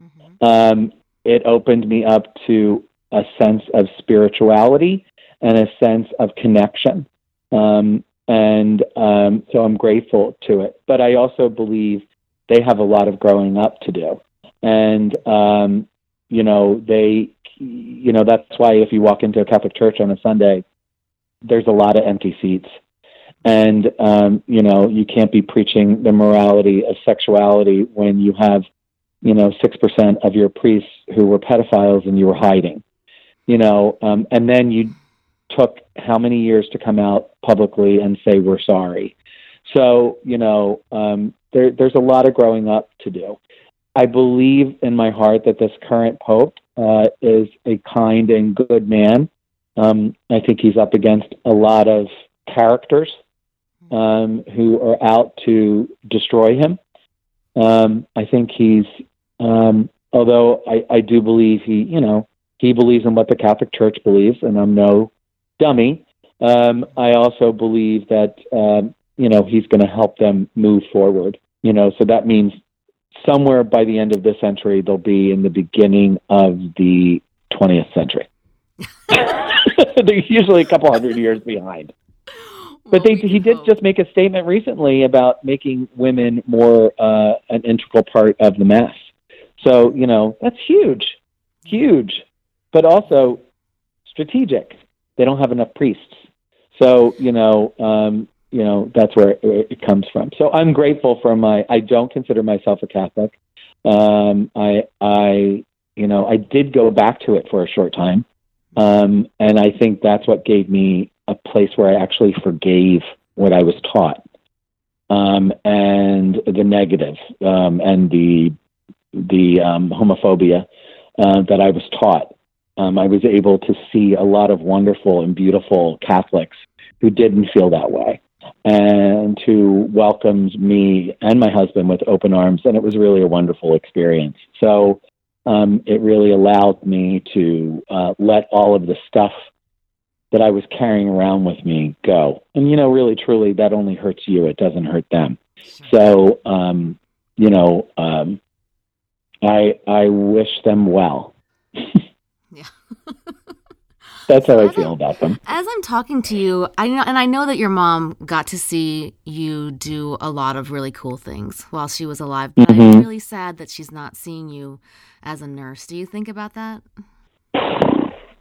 mm-hmm. um, it opened me up to a sense of spirituality and a sense of connection. Um, and um, so I'm grateful to it. But I also believe they have a lot of growing up to do. And, um, you know, they you know that's why if you walk into a Catholic church on a Sunday, there's a lot of empty seats, and um, you know you can't be preaching the morality of sexuality when you have you know six percent of your priests who were pedophiles and you were hiding, you know, um, and then you took how many years to come out publicly and say we're sorry. So you know um, there, there's a lot of growing up to do. I believe in my heart that this current pope uh, is a kind and good man. Um, I think he's up against a lot of characters um, who are out to destroy him. Um, I think he's, um, although I, I do believe he, you know, he believes in what the Catholic Church believes, and I'm no dummy. Um, I also believe that, um, you know, he's going to help them move forward. You know, so that means somewhere by the end of this century, they'll be in the beginning of the 20th century. (laughs) They're usually a couple hundred years behind. But they, he did just make a statement recently about making women more uh, an integral part of the mass. So, you know, that's huge, huge, but also strategic. They don't have enough priests. So, you know, um, you know that's where it, it, comes from. So I'm grateful for my. I don't consider myself a Catholic. Um, I I you know I did go back to it for a short time, um, and I think that's what gave me a place where I actually forgave what I was taught, um, and the negative um, and the the um, homophobia uh, that I was taught. Um, I was able to see a lot of wonderful and beautiful Catholics who didn't feel that way and who welcomed me and my husband with open arms. And it was really a wonderful experience. So um, it really allowed me to uh, let all of the stuff that I was carrying around with me go. And, you know, really, truly, that only hurts you, it doesn't hurt them. So, um, you know, um, I, I wish them well. yeah. (laughs) That's how I feel about them. As I'm talking to you, I know, and I know that your mom got to see you do a lot of really cool things while she was alive. But mm-hmm. I'm really sad that she's not seeing you as a nurse. Do you think about that?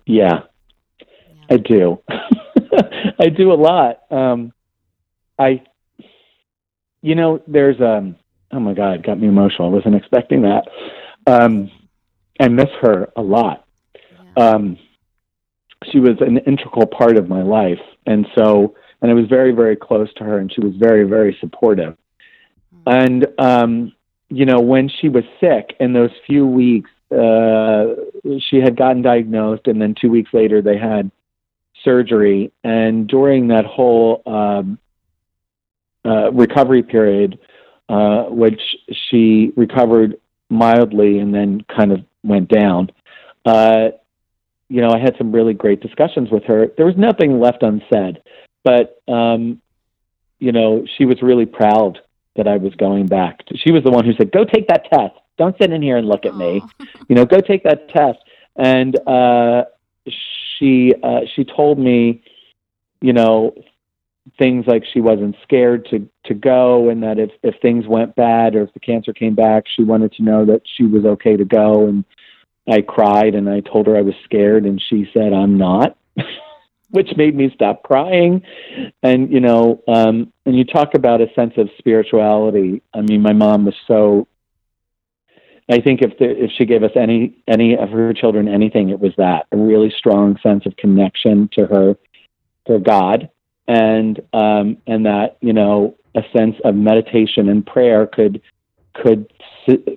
Yeah, yeah. I do. (laughs) I do a lot. Um, I, you know, there's um. Oh my God, got me emotional. I wasn't expecting that. Um, I miss her a lot. Yeah. Um she was an integral part of my life. And so, and I was very, very close to her, and she was very, very supportive. And, um, you know, when she was sick in those few weeks uh, she had gotten diagnosed, and then two weeks later they had surgery. And during that whole um, uh, recovery period, uh, which she recovered mildly and then kind of went down. Uh, you know, I had some really great discussions with her. There was nothing left unsaid, but um, you know, she was really proud that I was going back. She was the one who said, "Go take that test. Don't sit in here and look at me. You know, go take that test." And uh, she uh, she told me, you know, things like she wasn't scared to to go, and that if if things went bad or if the cancer came back, she wanted to know that she was okay to go. And I cried and I told her I was scared, and she said, "I'm not." (laughs) which made me stop crying. And you know, um, and you talk about a sense of spirituality. I mean, my mom was so. I think if the, if she gave us any any of her children anything, it was that a really strong sense of connection to her, her God, and um, and that you know a sense of meditation and prayer could could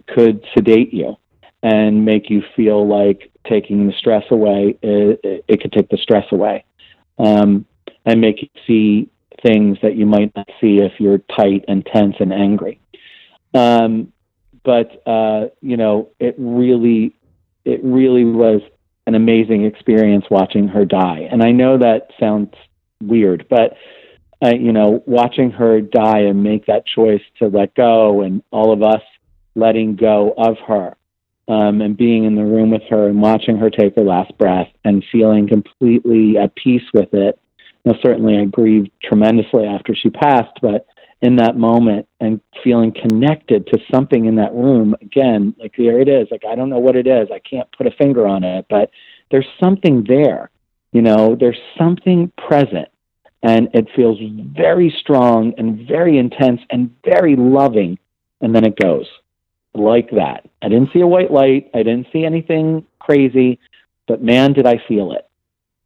could sedate you and make you feel like taking the stress away. It, it could take the stress away um, and make you see things that you might not see if you're tight and tense and angry. Um, but uh, you know, it really, it really was an amazing experience watching her die. And I know that sounds weird, but uh, you know, watching her die and make that choice to let go, and all of us letting go of her um, and being in the room with her and watching her take her last breath and feeling completely at peace with it. Now, certainly, I grieved tremendously after she passed, but in that moment and feeling connected to something in that room, again, like there it is. Like, I don't know what it is. I can't put a finger on it, but there's something there. You know, there's something present and it feels very strong and very intense and very loving. And then it goes like that. I didn't see a white light. I didn't see anything crazy, but man, did I feel it.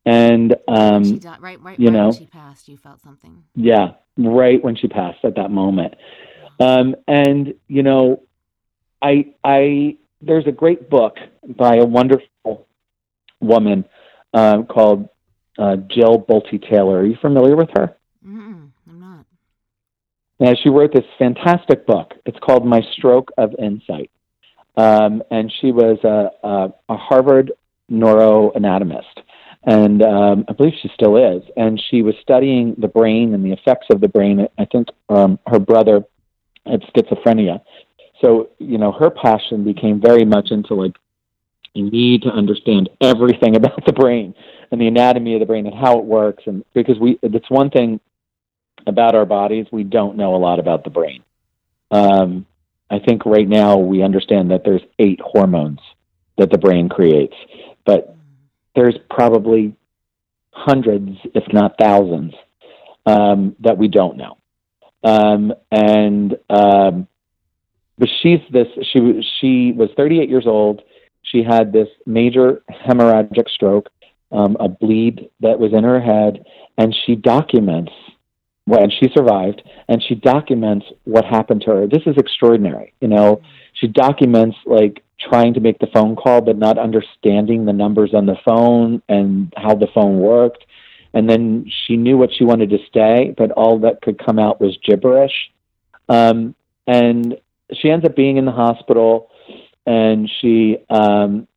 And um, she right, right, you know, when she passed, you felt something. Yeah, right when she passed at that moment. Um, and you know, I, I, there's a great book by a wonderful woman uh, called uh, Jill Bolte Taylor. Are you familiar with her? Mm-mm, I'm not. And she wrote this fantastic book. It's called My Stroke of Insight. Um, and she was a, a, a Harvard neuroanatomist. And um, I believe she still is. And she was studying the brain and the effects of the brain. I think um, her brother had schizophrenia. So, you know, her passion became very much into like, you need to understand everything (laughs) about the brain and the anatomy of the brain and how it works. And because we, it's one thing about our bodies, we don't know a lot about the brain. Um, I think right now we understand that there's eight hormones that the brain creates, but there's probably hundreds, if not thousands, um, that we don't know. Um, and um, but she's this. She she was 38 years old. She had this major hemorrhagic stroke, um, a bleed that was in her head, and she documents when she survived and she documents what happened to her. This is extraordinary. You know, she documents like trying to make the phone call but not understanding the numbers on the phone and how the phone worked. And then she knew what she wanted to say, but all that could come out was gibberish. Um, and she ends up being in the hospital and she um,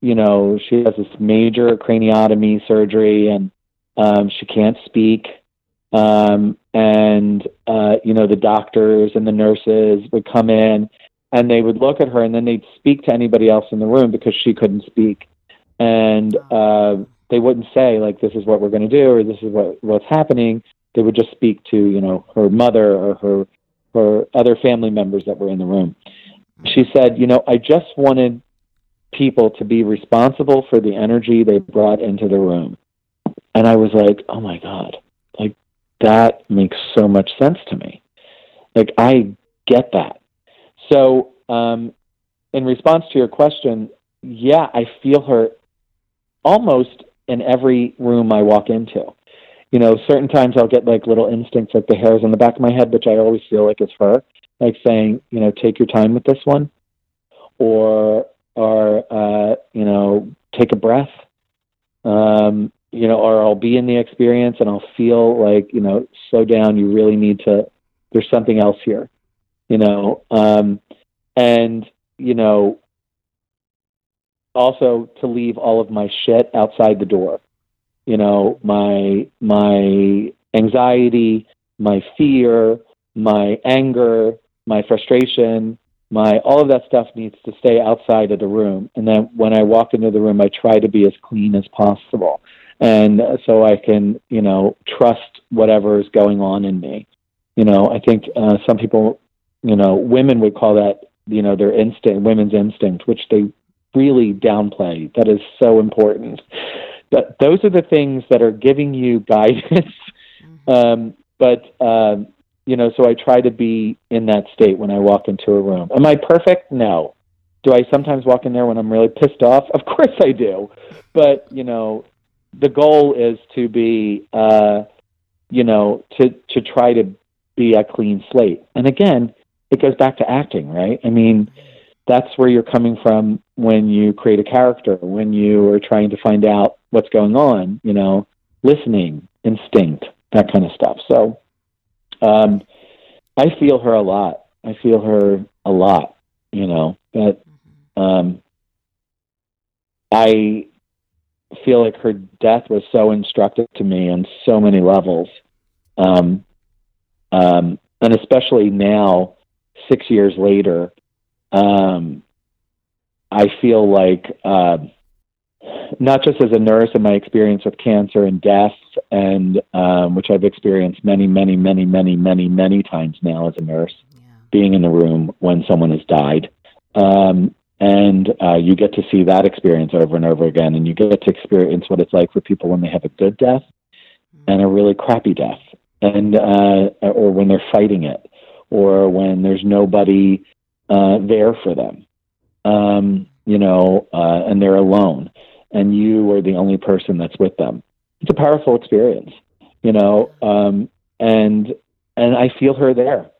you know, she has this major craniotomy surgery and um, she can't speak um, and, uh, you know, the doctors and the nurses would come in and they would look at her and then they'd speak to anybody else in the room because she couldn't speak. And uh, they wouldn't say, like, this is what we're going to do or this is what, what's happening. They would just speak to, you know, her mother or her, her other family members that were in the room. She said, you know, I just wanted people to be responsible for the energy they brought into the room. And I was like, oh my God, like that makes so much sense to me. Like, I get that. So, um, in response to your question, yeah, I feel her almost in every room I walk into. You know, certain times I'll get like little instincts, like the hairs on the back of my head, which I always feel like is her, like saying, you know, take your time with this one, or or uh, you know, take a breath. Um, you know, or I'll be in the experience and I'll feel like, you know, slow down. You really need to, there's something else here, you know. Um, and, you know, also to leave all of my shit outside the door. You know, my, my anxiety, my fear, my anger, my frustration, my all of that stuff needs to stay outside of the room. And then when I walk into the room, I try to be as clean as possible and so I can, you know, trust whatever is going on in me. You know, I think uh, some people, you know, women would call that, you know, their instinct, women's instinct, which they really downplay. That is so important. But those are the things that are giving you (laughs) guidance. Mm-hmm. um, but um, you know, so I try to be in that state when I walk into a room. Am I perfect? No. Do I sometimes walk in there when I'm really pissed off? (laughs) Of course I do. But, you know, the goal is to be, uh, you know, to to try to be a clean slate. And again, it goes back to acting, right? I mean, that's where you're coming from when you create a character, when you are trying to find out what's going on. You know, listening, instinct, that kind of stuff. So, um, I feel her a lot. I feel her a lot. You know, but um, I feel like her death was so instructive to me on so many levels. Um, um, and especially now, six years later, um, I feel like uh, not just as a nurse and my experience with cancer and death, and um, which I've experienced many, many, many, many, many, many times now as a nurse, yeah. being in the room when someone has died. Um, and uh, you get to see that experience over and over again and you get to experience what it's like for people when they have a good death and a really crappy death and uh, or when they're fighting it or when there's nobody uh, there for them. Um, you know uh, and they're alone and you are the only person that's with them. It's a powerful experience you know um, and and i feel her there.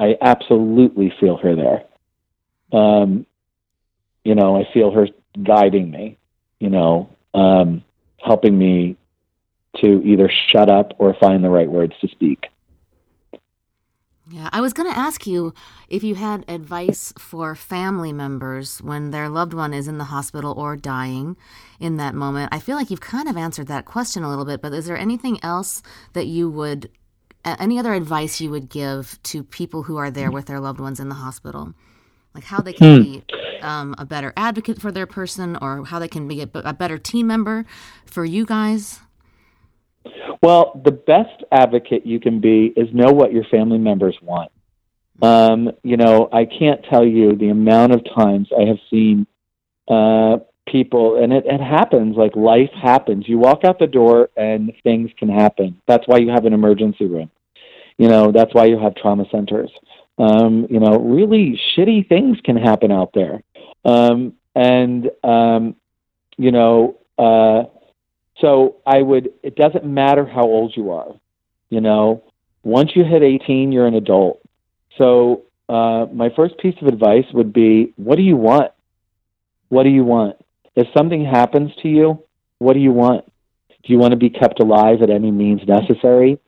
I absolutely feel her there. Um, you know, I feel her guiding me, you know, um, helping me to either shut up or find the right words to speak. Yeah, I was going to ask you if you had advice for family members when their loved one is in the hospital or dying in that moment. I feel like you've kind of answered that question a little bit, but is there anything else that you would, any other advice you would give to people who are there with their loved ones in the hospital? Like how they can hmm. be um, a better advocate for their person or how they can be a, a better team member for you guys? Well, the best advocate you can be is know what your family members want. Um, you know, I can't tell you the amount of times I have seen uh, people, and it, it happens, like life happens. You walk out the door and things can happen. That's why you have an emergency room. You know, that's why you have trauma centers. Um, you know, really shitty things can happen out there. Um, and, um, you know, uh, so I would, it doesn't matter how old you are, you know, once you hit 18, you're an adult. So, uh, my first piece of advice would be, what do you want? What do you want? If something happens to you, what do you want? Do you want to be kept alive at any means necessary?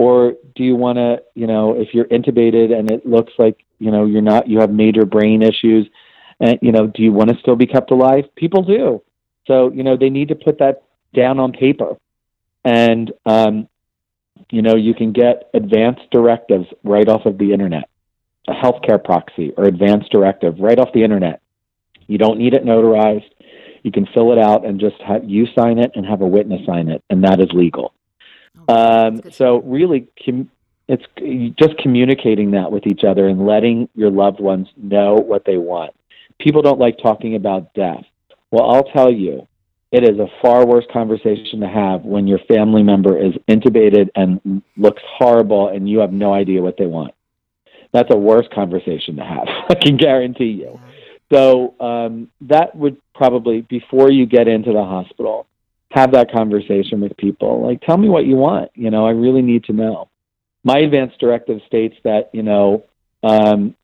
or do you want to you know if you're intubated and it looks like you know you're not you have major brain issues and you know do you want to still be kept alive people do so you know they need to put that down on paper. And um, you know you can get advanced directives right off of the internet a healthcare proxy or advanced directive right off the internet. You don't need it notarized. You can fill it out and just have you sign it and have a witness sign it and that is legal. Um, so really, com- it's just communicating that with each other and letting your loved ones know what they want. People don't like talking about death. Well, I'll tell you, it is a far worse conversation to have when your family member is intubated and looks horrible and you have no idea what they want. That's a worse conversation to have. (laughs) I can guarantee you. So um, that would probably before you get into the hospital, have that conversation with people. Like, tell me what you want. You know, I really need to know. My advance directive states that, you know, um,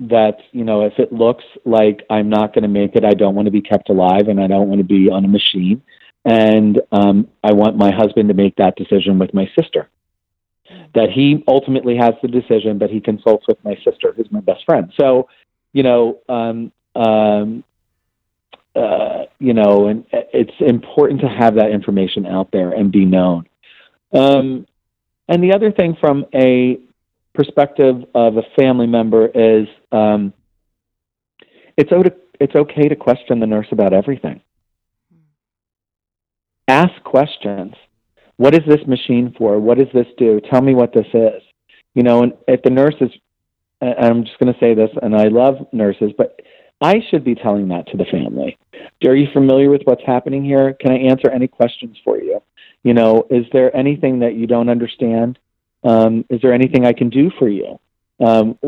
that you know if it looks like I'm not going to make it, I don't want to be kept alive, and I don't want to be on a machine, and um, I want my husband to make that decision with my sister. That he ultimately has the decision, but he consults with my sister, who's my best friend. So, you know, um, um, uh, you know, and it's important to have that information out there and be known. Um, and the other thing from a perspective of a family member is um, it's, o- it's okay to question the nurse about everything. Ask questions. What is this machine for? What does this do? Tell me what this is. You know, and if the nurse is, I'm just going to say this, and I love nurses, but I should be telling that to the family. Are you familiar with what's happening here? Can I answer any questions for you? You know, is there anything that you don't understand? Um, is there anything I can do for you? Um,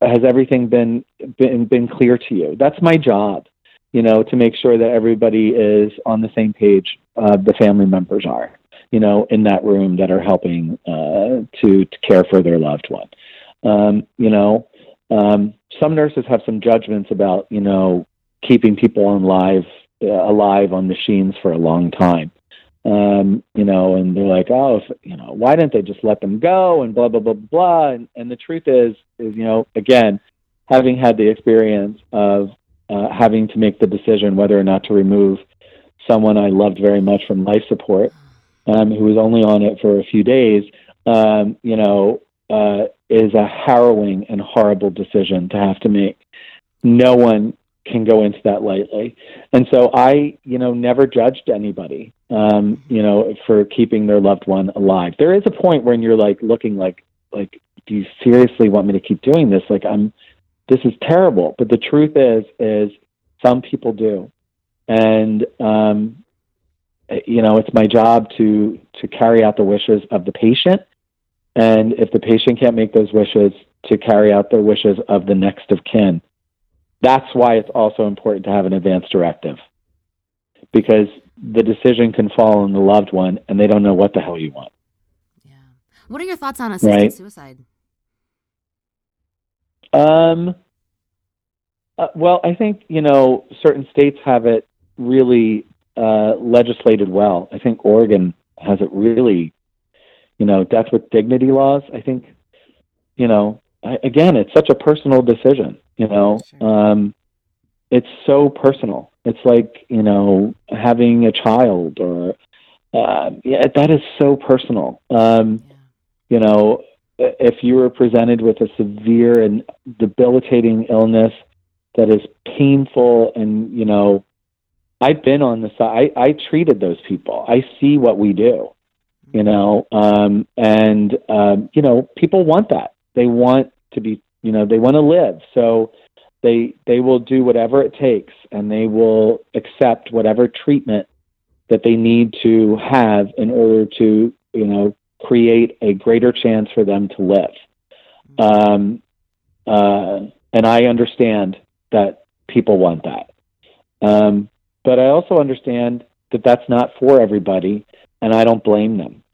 has everything been, been been clear to you? That's my job, you know, to make sure that everybody is on the same page. Uh, the family members are, you know, in that room that are helping uh, to to care for their loved one. Um, you know, um, some nurses have some judgments about, you know, keeping people on live uh, alive on machines for a long time. Um, you know, and they're like, oh, if, you know, why didn't they just let them go and blah blah blah blah. And, and the truth is, is you know, again, having had the experience of uh, having to make the decision whether or not to remove someone I loved very much from life support, um, who was only on it for a few days, um, you know, uh, is a harrowing and horrible decision to have to make. No one can go into that lightly. And so I, you know, never judged anybody, um, you know, for keeping their loved one alive. There is a point when you're like looking like, like, do you seriously want me to keep doing this? Like, I'm, this is terrible. But the truth is, is some people do. And, um, you know, it's my job to, to carry out the wishes of the patient. And if the patient can't make those wishes, to carry out the wishes of the next of kin that's why it's also important to have an advance directive because the decision can fall on the loved one and they don't know what the hell you want. Yeah. What are your thoughts on assisted right? suicide? Um, uh, well, I think, you know, certain states have it really uh, legislated well. I think Oregon has it really, you know, death with dignity laws. I think, you know, I, again, it's such a personal decision. You know, um, it's so personal. It's like you know having a child, or uh, yeah, that is so personal. Um, yeah. You know, if you were presented with a severe and debilitating illness that is painful, and you know, I've been on the side. I, I treated those people. I see what we do. You know, um, and um, you know, people want that. They want to be you know they want to live. So they they will do whatever it takes and they will accept whatever treatment that they need to have in order to you know create a greater chance for them to live. Um, uh, and i understand that people want that. Um, but i also understand that that's not for everybody and i don't blame them.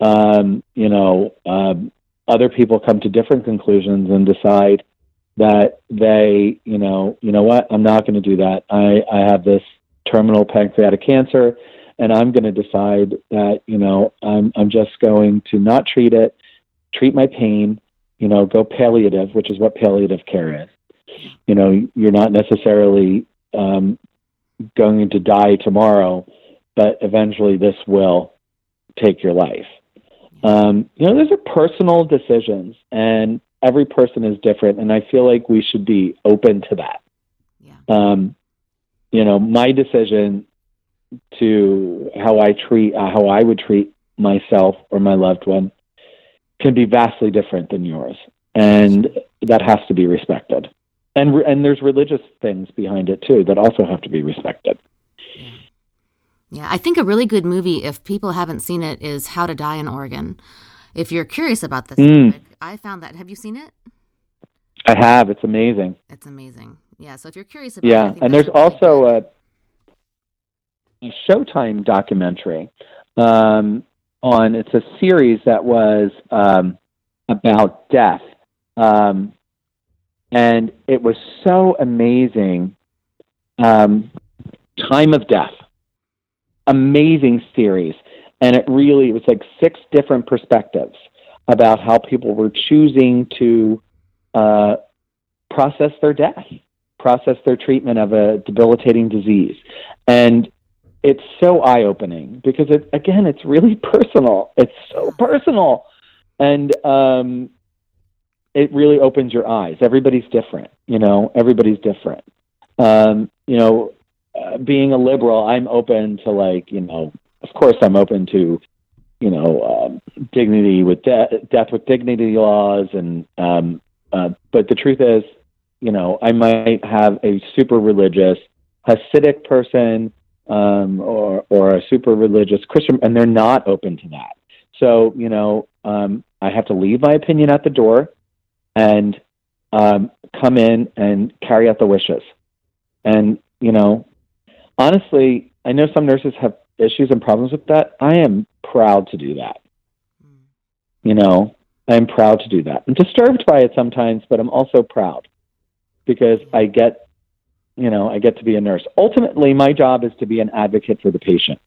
Um, you know um, other people come to different conclusions and decide that they, you know, you know what, I'm not going to do that. I, I have this terminal pancreatic cancer, and I'm going to decide that, you know, I'm, I'm just going to not treat it, treat my pain, you know, go palliative, which is what palliative care is. You know, you're not necessarily um, going to die tomorrow, but eventually this will take your life. Um, you know, those are personal decisions, and every person is different, and I feel like we should be open to that. Yeah. Um, you know, my decision to how I treat uh, how I would treat myself or my loved one can be vastly different than yours, and that has to be respected. And and there's religious things behind it too that also have to be respected. Yeah, I think a really good movie, if people haven't seen it, is How to Die in Oregon. If you're curious about this mm. topic, I found that. Have you seen it? I have. It's amazing. It's amazing. Yeah. So if you're curious about yeah, it, and there's also a, a, Showtime documentary um, on. It's a series that was um, about death. Um, and it was so amazing. Um, Time of Death, amazing series, and it really it was like six different perspectives about how people were choosing to uh, process their death, process their treatment of a debilitating disease, and it's so eye opening because it again it's really (laughs) personal. It's so personal, and um, it really opens your eyes. Everybody's different, you know. Everybody's different. Um, you know, uh, being a liberal, I'm open to like, you know, of course, I'm open to, you know, um, dignity with de- death with dignity laws, and um, uh, but the truth is, you know, I might have a super religious Hasidic person um, or or a super religious Christian, and they're not open to that. So, you know, um, I have to leave my opinion at the door and um, come in and carry out the wishes. And, you know, honestly, I know some nurses have issues and problems with that. I am proud to do that. You know, I'm proud to do that. I'm disturbed by it sometimes, but I'm also proud because I get, you know, I get to be a nurse. Ultimately, my job is to be an advocate for the patient.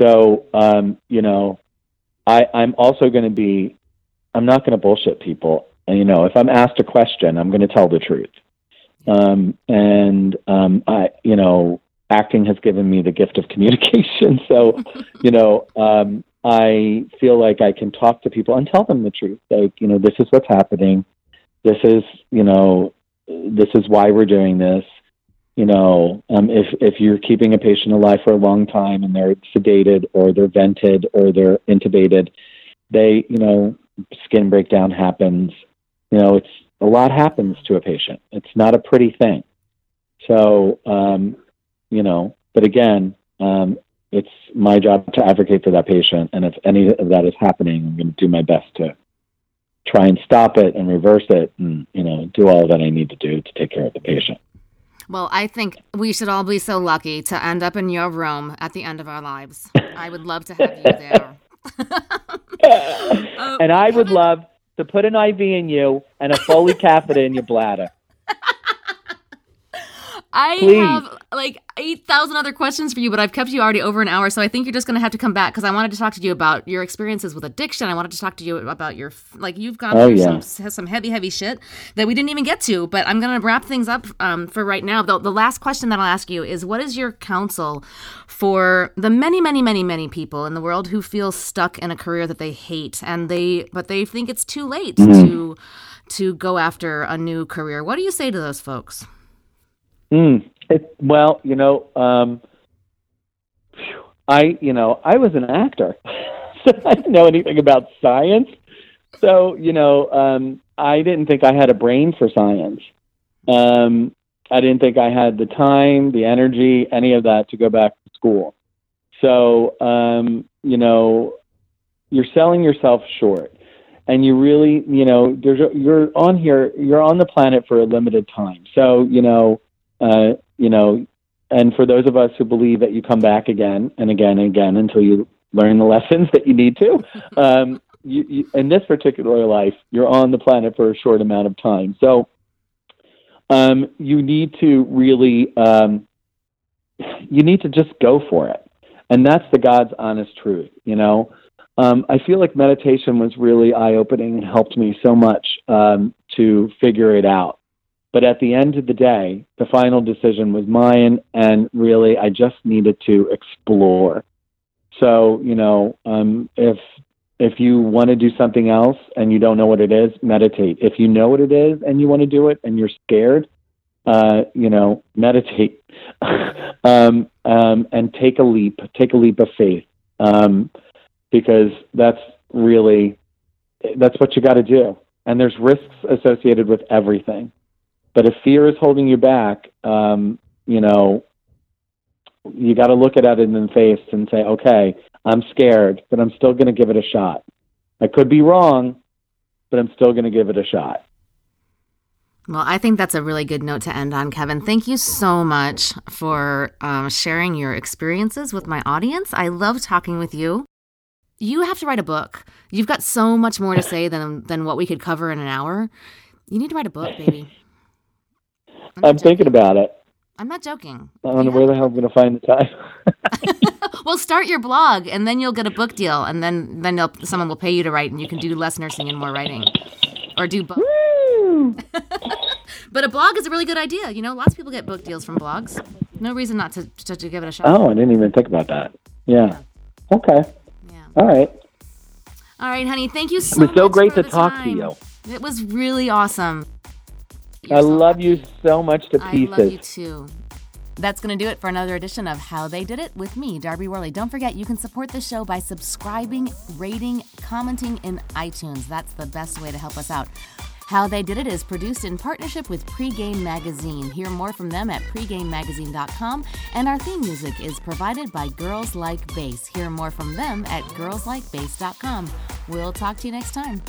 So, um, you know, I, I'm also going to be I'm not going to bullshit people. And, you know, if I'm asked a question, I'm going to tell the truth. Um, and um, I, you know, acting has given me the gift of (laughs) communication. So, you know, um, I feel like I can talk to people and tell them the truth. Like, you know, this is what's happening. This is, you know, this is why we're doing this. You know, um, if if you're keeping a patient alive for a long time and they're sedated or they're vented or they're intubated, they, you know, skin breakdown happens. You know, it's a lot happens to a patient. It's not a pretty thing. So, um, you know, but again, um, it's my job to advocate for that patient. And if any of that is happening, I'm going to do my best to try and stop it and reverse it and, you know, do all that I need to do to take care of the patient. Well, I think we should all be so lucky to end up in your room at the end of our lives. I would love to have you there. (laughs) (laughs) and I would love to put an IV in you and a Foley catheter in your bladder. I Please. have like 8,000 other questions for you, but I've kept you already over an hour. So I think you're just going to have to come back because I wanted to talk to you about your experiences with addiction. I wanted to talk to you about your, like, you've gone oh, through yeah. some, some heavy, heavy shit that we didn't even get to. But I'm going to wrap things up um, for right now. The, the last question that I'll ask you is what is your counsel for the many, many, many, many people in the world who feel stuck in a career that they hate and they, but they think it's too late mm. to, to go after a new career? What do you say to those folks? Mm, it, well, you know, um, I, you know, I was an actor, so (laughs) I didn't know anything about science. So, you know, um, I didn't think I had a brain for science. Um, I didn't think I had the time, the energy, any of that to go back to school. So, um, you know, you're selling yourself short and you really, you know, there's a, you're on here, you're on the planet for a limited time. So, you know, uh, you know, and for those of us who believe that you come back again and again and again until you learn the (laughs) lessons that you need to, um, you, you, in this particular life, you're on the planet for a short amount of time. So um, you need to really, um, you need to just go for it. And that's the God's honest truth, you know. Um, I feel like meditation was really eye opening and helped me so much um, to figure it out. But at the end of the day, the final decision was mine, and really, I just needed to explore. So, you know, um, if if you want to do something else and you don't know what it is, meditate. If you know what it is and you want to do it and you're scared, uh, you know, meditate (laughs) um, um, and take a leap. Take a leap of faith um, because that's really that's what you got to do. And there's risks associated with everything. But if fear is holding you back, um, you know, you got to look at it in the face and say, okay, I'm scared, but I'm still going to give it a shot. I could be wrong, but I'm still going to give it a shot. Well, I think that's a really good note to end on, Kevin. Thank you so much for um, sharing your experiences with my audience. I love talking with you. You have to write a book. You've got so much more to say than than what we could cover in an hour You need to write a book, baby. (laughs) I'm, I'm thinking about it. I'm not joking. I don't know where the hell I'm going to find the time. (laughs) well, start your blog, and then you'll get a book deal, and then then someone will pay you to write, and you can do less nursing and more writing, or do both. (laughs) but a blog is a really good idea. You know, lots of people get book deals from blogs. No reason not to, to, to give it a shot. Oh, I didn't even think about that. Yeah. yeah. Okay. Yeah. All right. All right, honey. Thank you so much. It was so great to talk time. to you. It was really awesome. I love you so much to pieces. I love you too. That's going to do it for another edition of How They Did It with me, Darbi Worley. Don't forget, you can support the show by subscribing, rating, commenting in iTunes. That's the best way to help us out. How They Did It is produced in partnership with Pregame Magazine. Hear more from them at pregamemagazine.com. And our theme music is provided by Girls Like Bass. Hear more from them at girlslikebass.com. We'll talk to you next time.